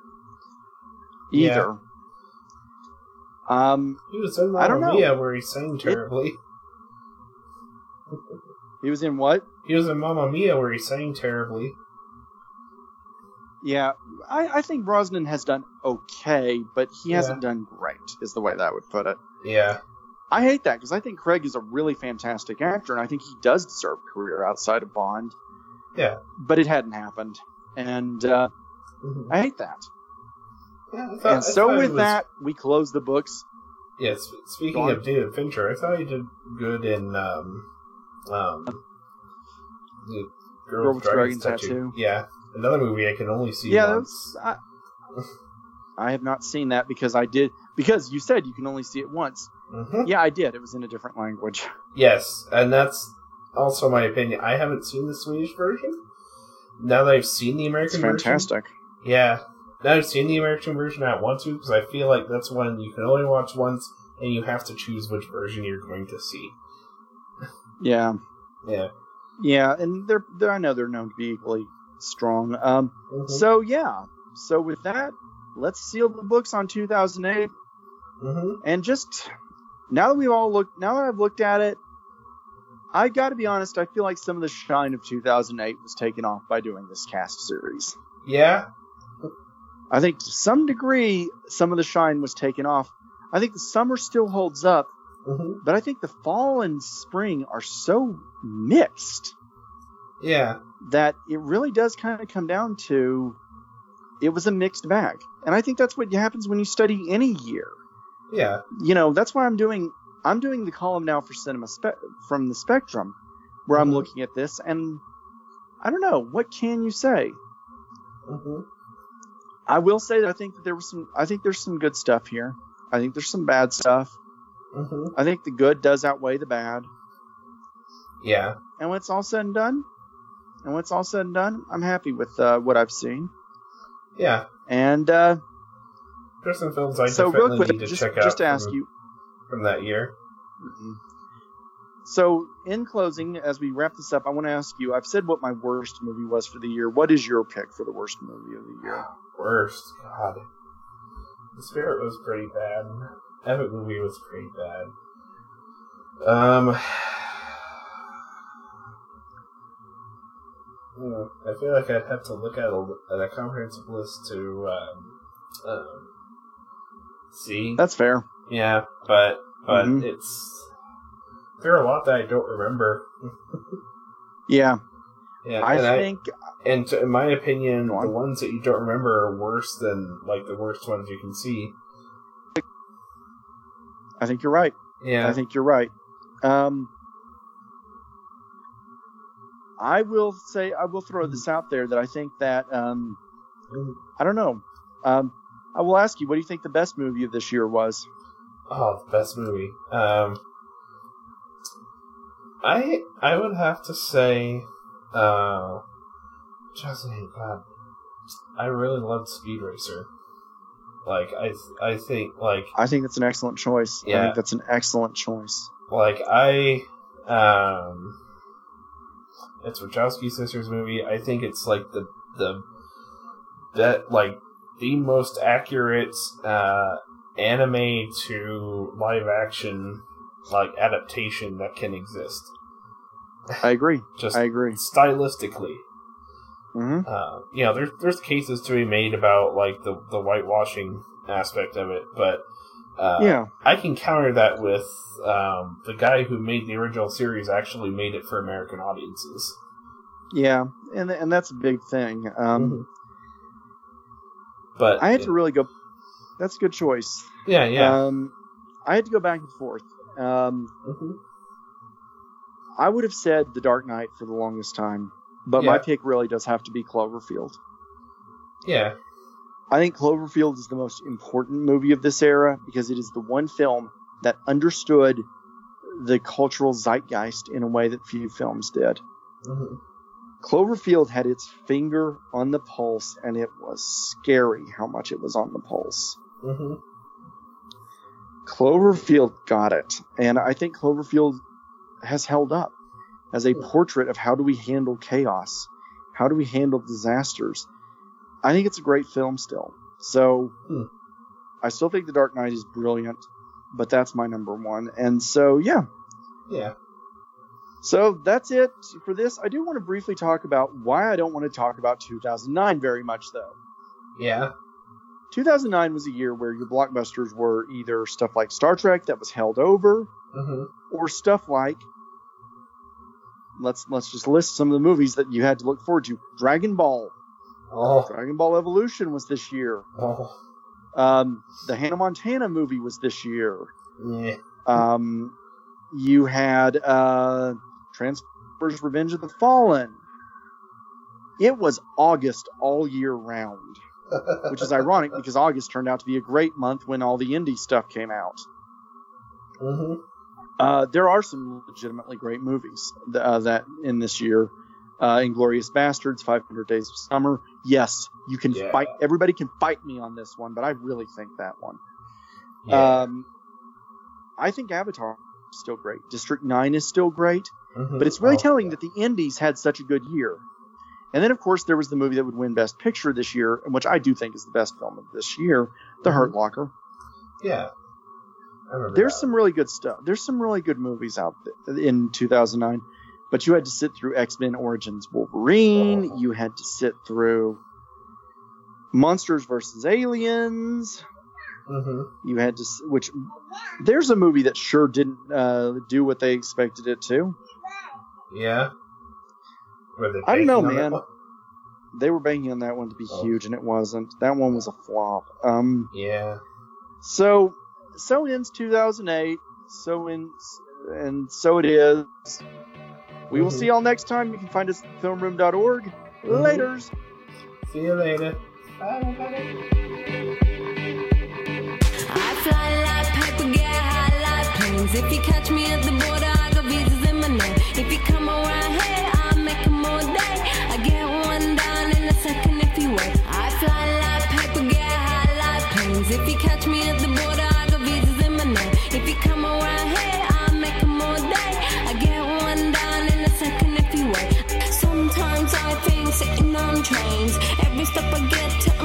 Yeah. Either. Um, he was in I don't Mamma know. Mia where he sang terribly. he was in what? He was in Mamma Mia where he sang terribly. Yeah, I, I think Brosnan has done okay, but he Yeah. hasn't done great, is the way that I would put it. Yeah. I hate that because I think Craig is a really fantastic actor, and I think he does deserve a career outside of Bond. Yeah. But it hadn't happened, and uh, Mhm. I hate that. Yeah, I thought- I and so with was- that, we close the books. Yeah, speaking Go on. of David Fincher, I thought he did good in um um the Girl, Girl with Dragon's Tattoo. Tattoo. Yeah, another movie I can only see yeah, once. I, I have not seen that because I did because you said you can only see it once. Mhm. Yeah, I did. It was in a different language. Yes, and that's also my opinion. I haven't seen the Swedish version. Now that I've seen the American version, fantastic. yeah. Now I've seen the American version, I want to because I feel like that's one you can only watch once, and you have to choose which version you're going to see. *laughs* Yeah. Yeah. Yeah, and they're, they're I know they're known to be equally strong. Um, Mhm. so yeah, so with that, let's seal the books on 2008, Mhm. and just now that we've all looked, now that I've looked at it, I got to be honest, I feel like some of the shine of 2008 was taken off by doing this cast series. Yeah. I think to some degree, some of the shine was taken off. I think the summer still holds up, hmm but I think the fall and spring are so mixed. Yeah. that it really does kind of come down to it was a mixed bag. And I think that's what happens when you study any year. Yeah. You know, that's why I'm doing I'm doing the column now for cinema spe- from the spectrum where I'm Mhm. looking at this and I don't know, what can you say? hmm I will say that I think that there was some I think there's some good stuff here. I think there's some bad stuff. hmm I think the good does outweigh the bad. Yeah. And when it's all said and done, and when it's all said and done, I'm happy with uh, what I've seen. Yeah. And uh, There's some films I so definitely real quick, need to just, check out just to ask you. From that year. Mhm. So in closing, as we wrap this up, I want to ask you. I've said what my worst movie was for the year. What is your pick for the worst movie of the year? Worst. God. The Spirit was pretty bad. Epic movie was pretty bad. Um. *sighs* I feel like I'd have to look at a, at a comprehensive list to um, um, see. That's fair. Yeah, but but Mhm. it's there are a lot that I don't remember. *laughs* Yeah, Yeah, I and think and to, in my opinion, on. the ones that you don't remember are worse than like the worst ones you can see. I think you're right. Yeah, I think you're right. Um, I will say I will throw this out there that I think that um. I don't know. Um, I will ask you, what do you think the best movie of this year was? Oh, the best movie. Um, I I would have to say, uh, just God, I really loved Speed Racer. Like I I think like I think that's an excellent choice. I Yeah. think that's an excellent choice. like I um, it's Wachowski sisters movie. I think it's like the the that like the most accurate uh anime to live action like adaptation that can exist. I agree. Just I agree. stylistically. hmm Uh, you know, there's there's cases to be made about like the the whitewashing aspect of it, but uh, yeah, I can counter that with um, the guy who made the original series actually made it for American audiences. yeah, and and that's a big thing. Um, Mhm. But I had to really go. That's a good choice. yeah, yeah. Um, I had to go back and forth. Um, Mhm. I would have said The Dark Knight for the longest time, but my pick really does have to be Cloverfield. Yeah, I think Cloverfield is the most important movie of this era because it is the one film that understood the cultural zeitgeist in a way that few films did. Mhm. Cloverfield had its finger on the pulse, and it was scary how much it was on the pulse. Mhm. Cloverfield got it, and I think Cloverfield has held up as a portrait of how do we handle chaos, how do we handle disasters. I think it's a great film still. So Hmm. I still think The Dark Knight is brilliant, but that's my number one. And so yeah, yeah. so that's it for this. I do want to briefly talk about why I don't want to talk about 2009 very much though. Yeah. 2009 was a year where your blockbusters were either stuff like Star Trek that was held over, hmm or stuff like let's let's just list some of the movies that you had to look forward to. Dragon Ball, Oh, Dragon Ball Evolution was this year. oh, Um, the Hannah Montana movie was this year. yeah. Um, you had uh, Transformers: Revenge of the Fallen. It was August all year round, which is ironic because August turned out to be a great month when all the indie stuff came out. hmm Uh, there are some legitimately great movies th- uh, that in this year. Uh, Inglourious Basterds, 500 Days of Summer. Yes, you can Yeah. fight. Everybody can fight me on this one, but I really think that one. Yeah. Um, I think Avatar is still great. District 9 is still great, Mhm. but it's really Oh, telling yeah. that the indies had such a good year. And then, of course, there was the movie that would win Best Picture this year, and which I do think is the best film of this year, The Mhm. Hurt Locker. Yeah. I remember There's that. some really good stuff. There's some really good movies out in 2009, but you had to sit through X Men Origins Wolverine. Oh. You had to sit through Monsters vs. Aliens. Mhm. You had to, which there's a movie that sure didn't uh, do what they expected it to. Yeah. Were they I don't know, banking on that man. They were banking on that one to be Oh. huge, and it wasn't. That one was a flop. Um, Yeah. so so ends 2008. So ends, and so it is. We will see y'all next time. You can find us at filmroom.org. Mhm. Laters. See you later. Bye. I fly like paper, get high like planes. If you catch me at the border, I got visas in my name. If you come around here, I'll If you catch me at the border, I got visas in my name. If you come around here, I'll make 'em all day. I get one down in a second if you wait. Sometimes I think sitting on trains. Every step I get to,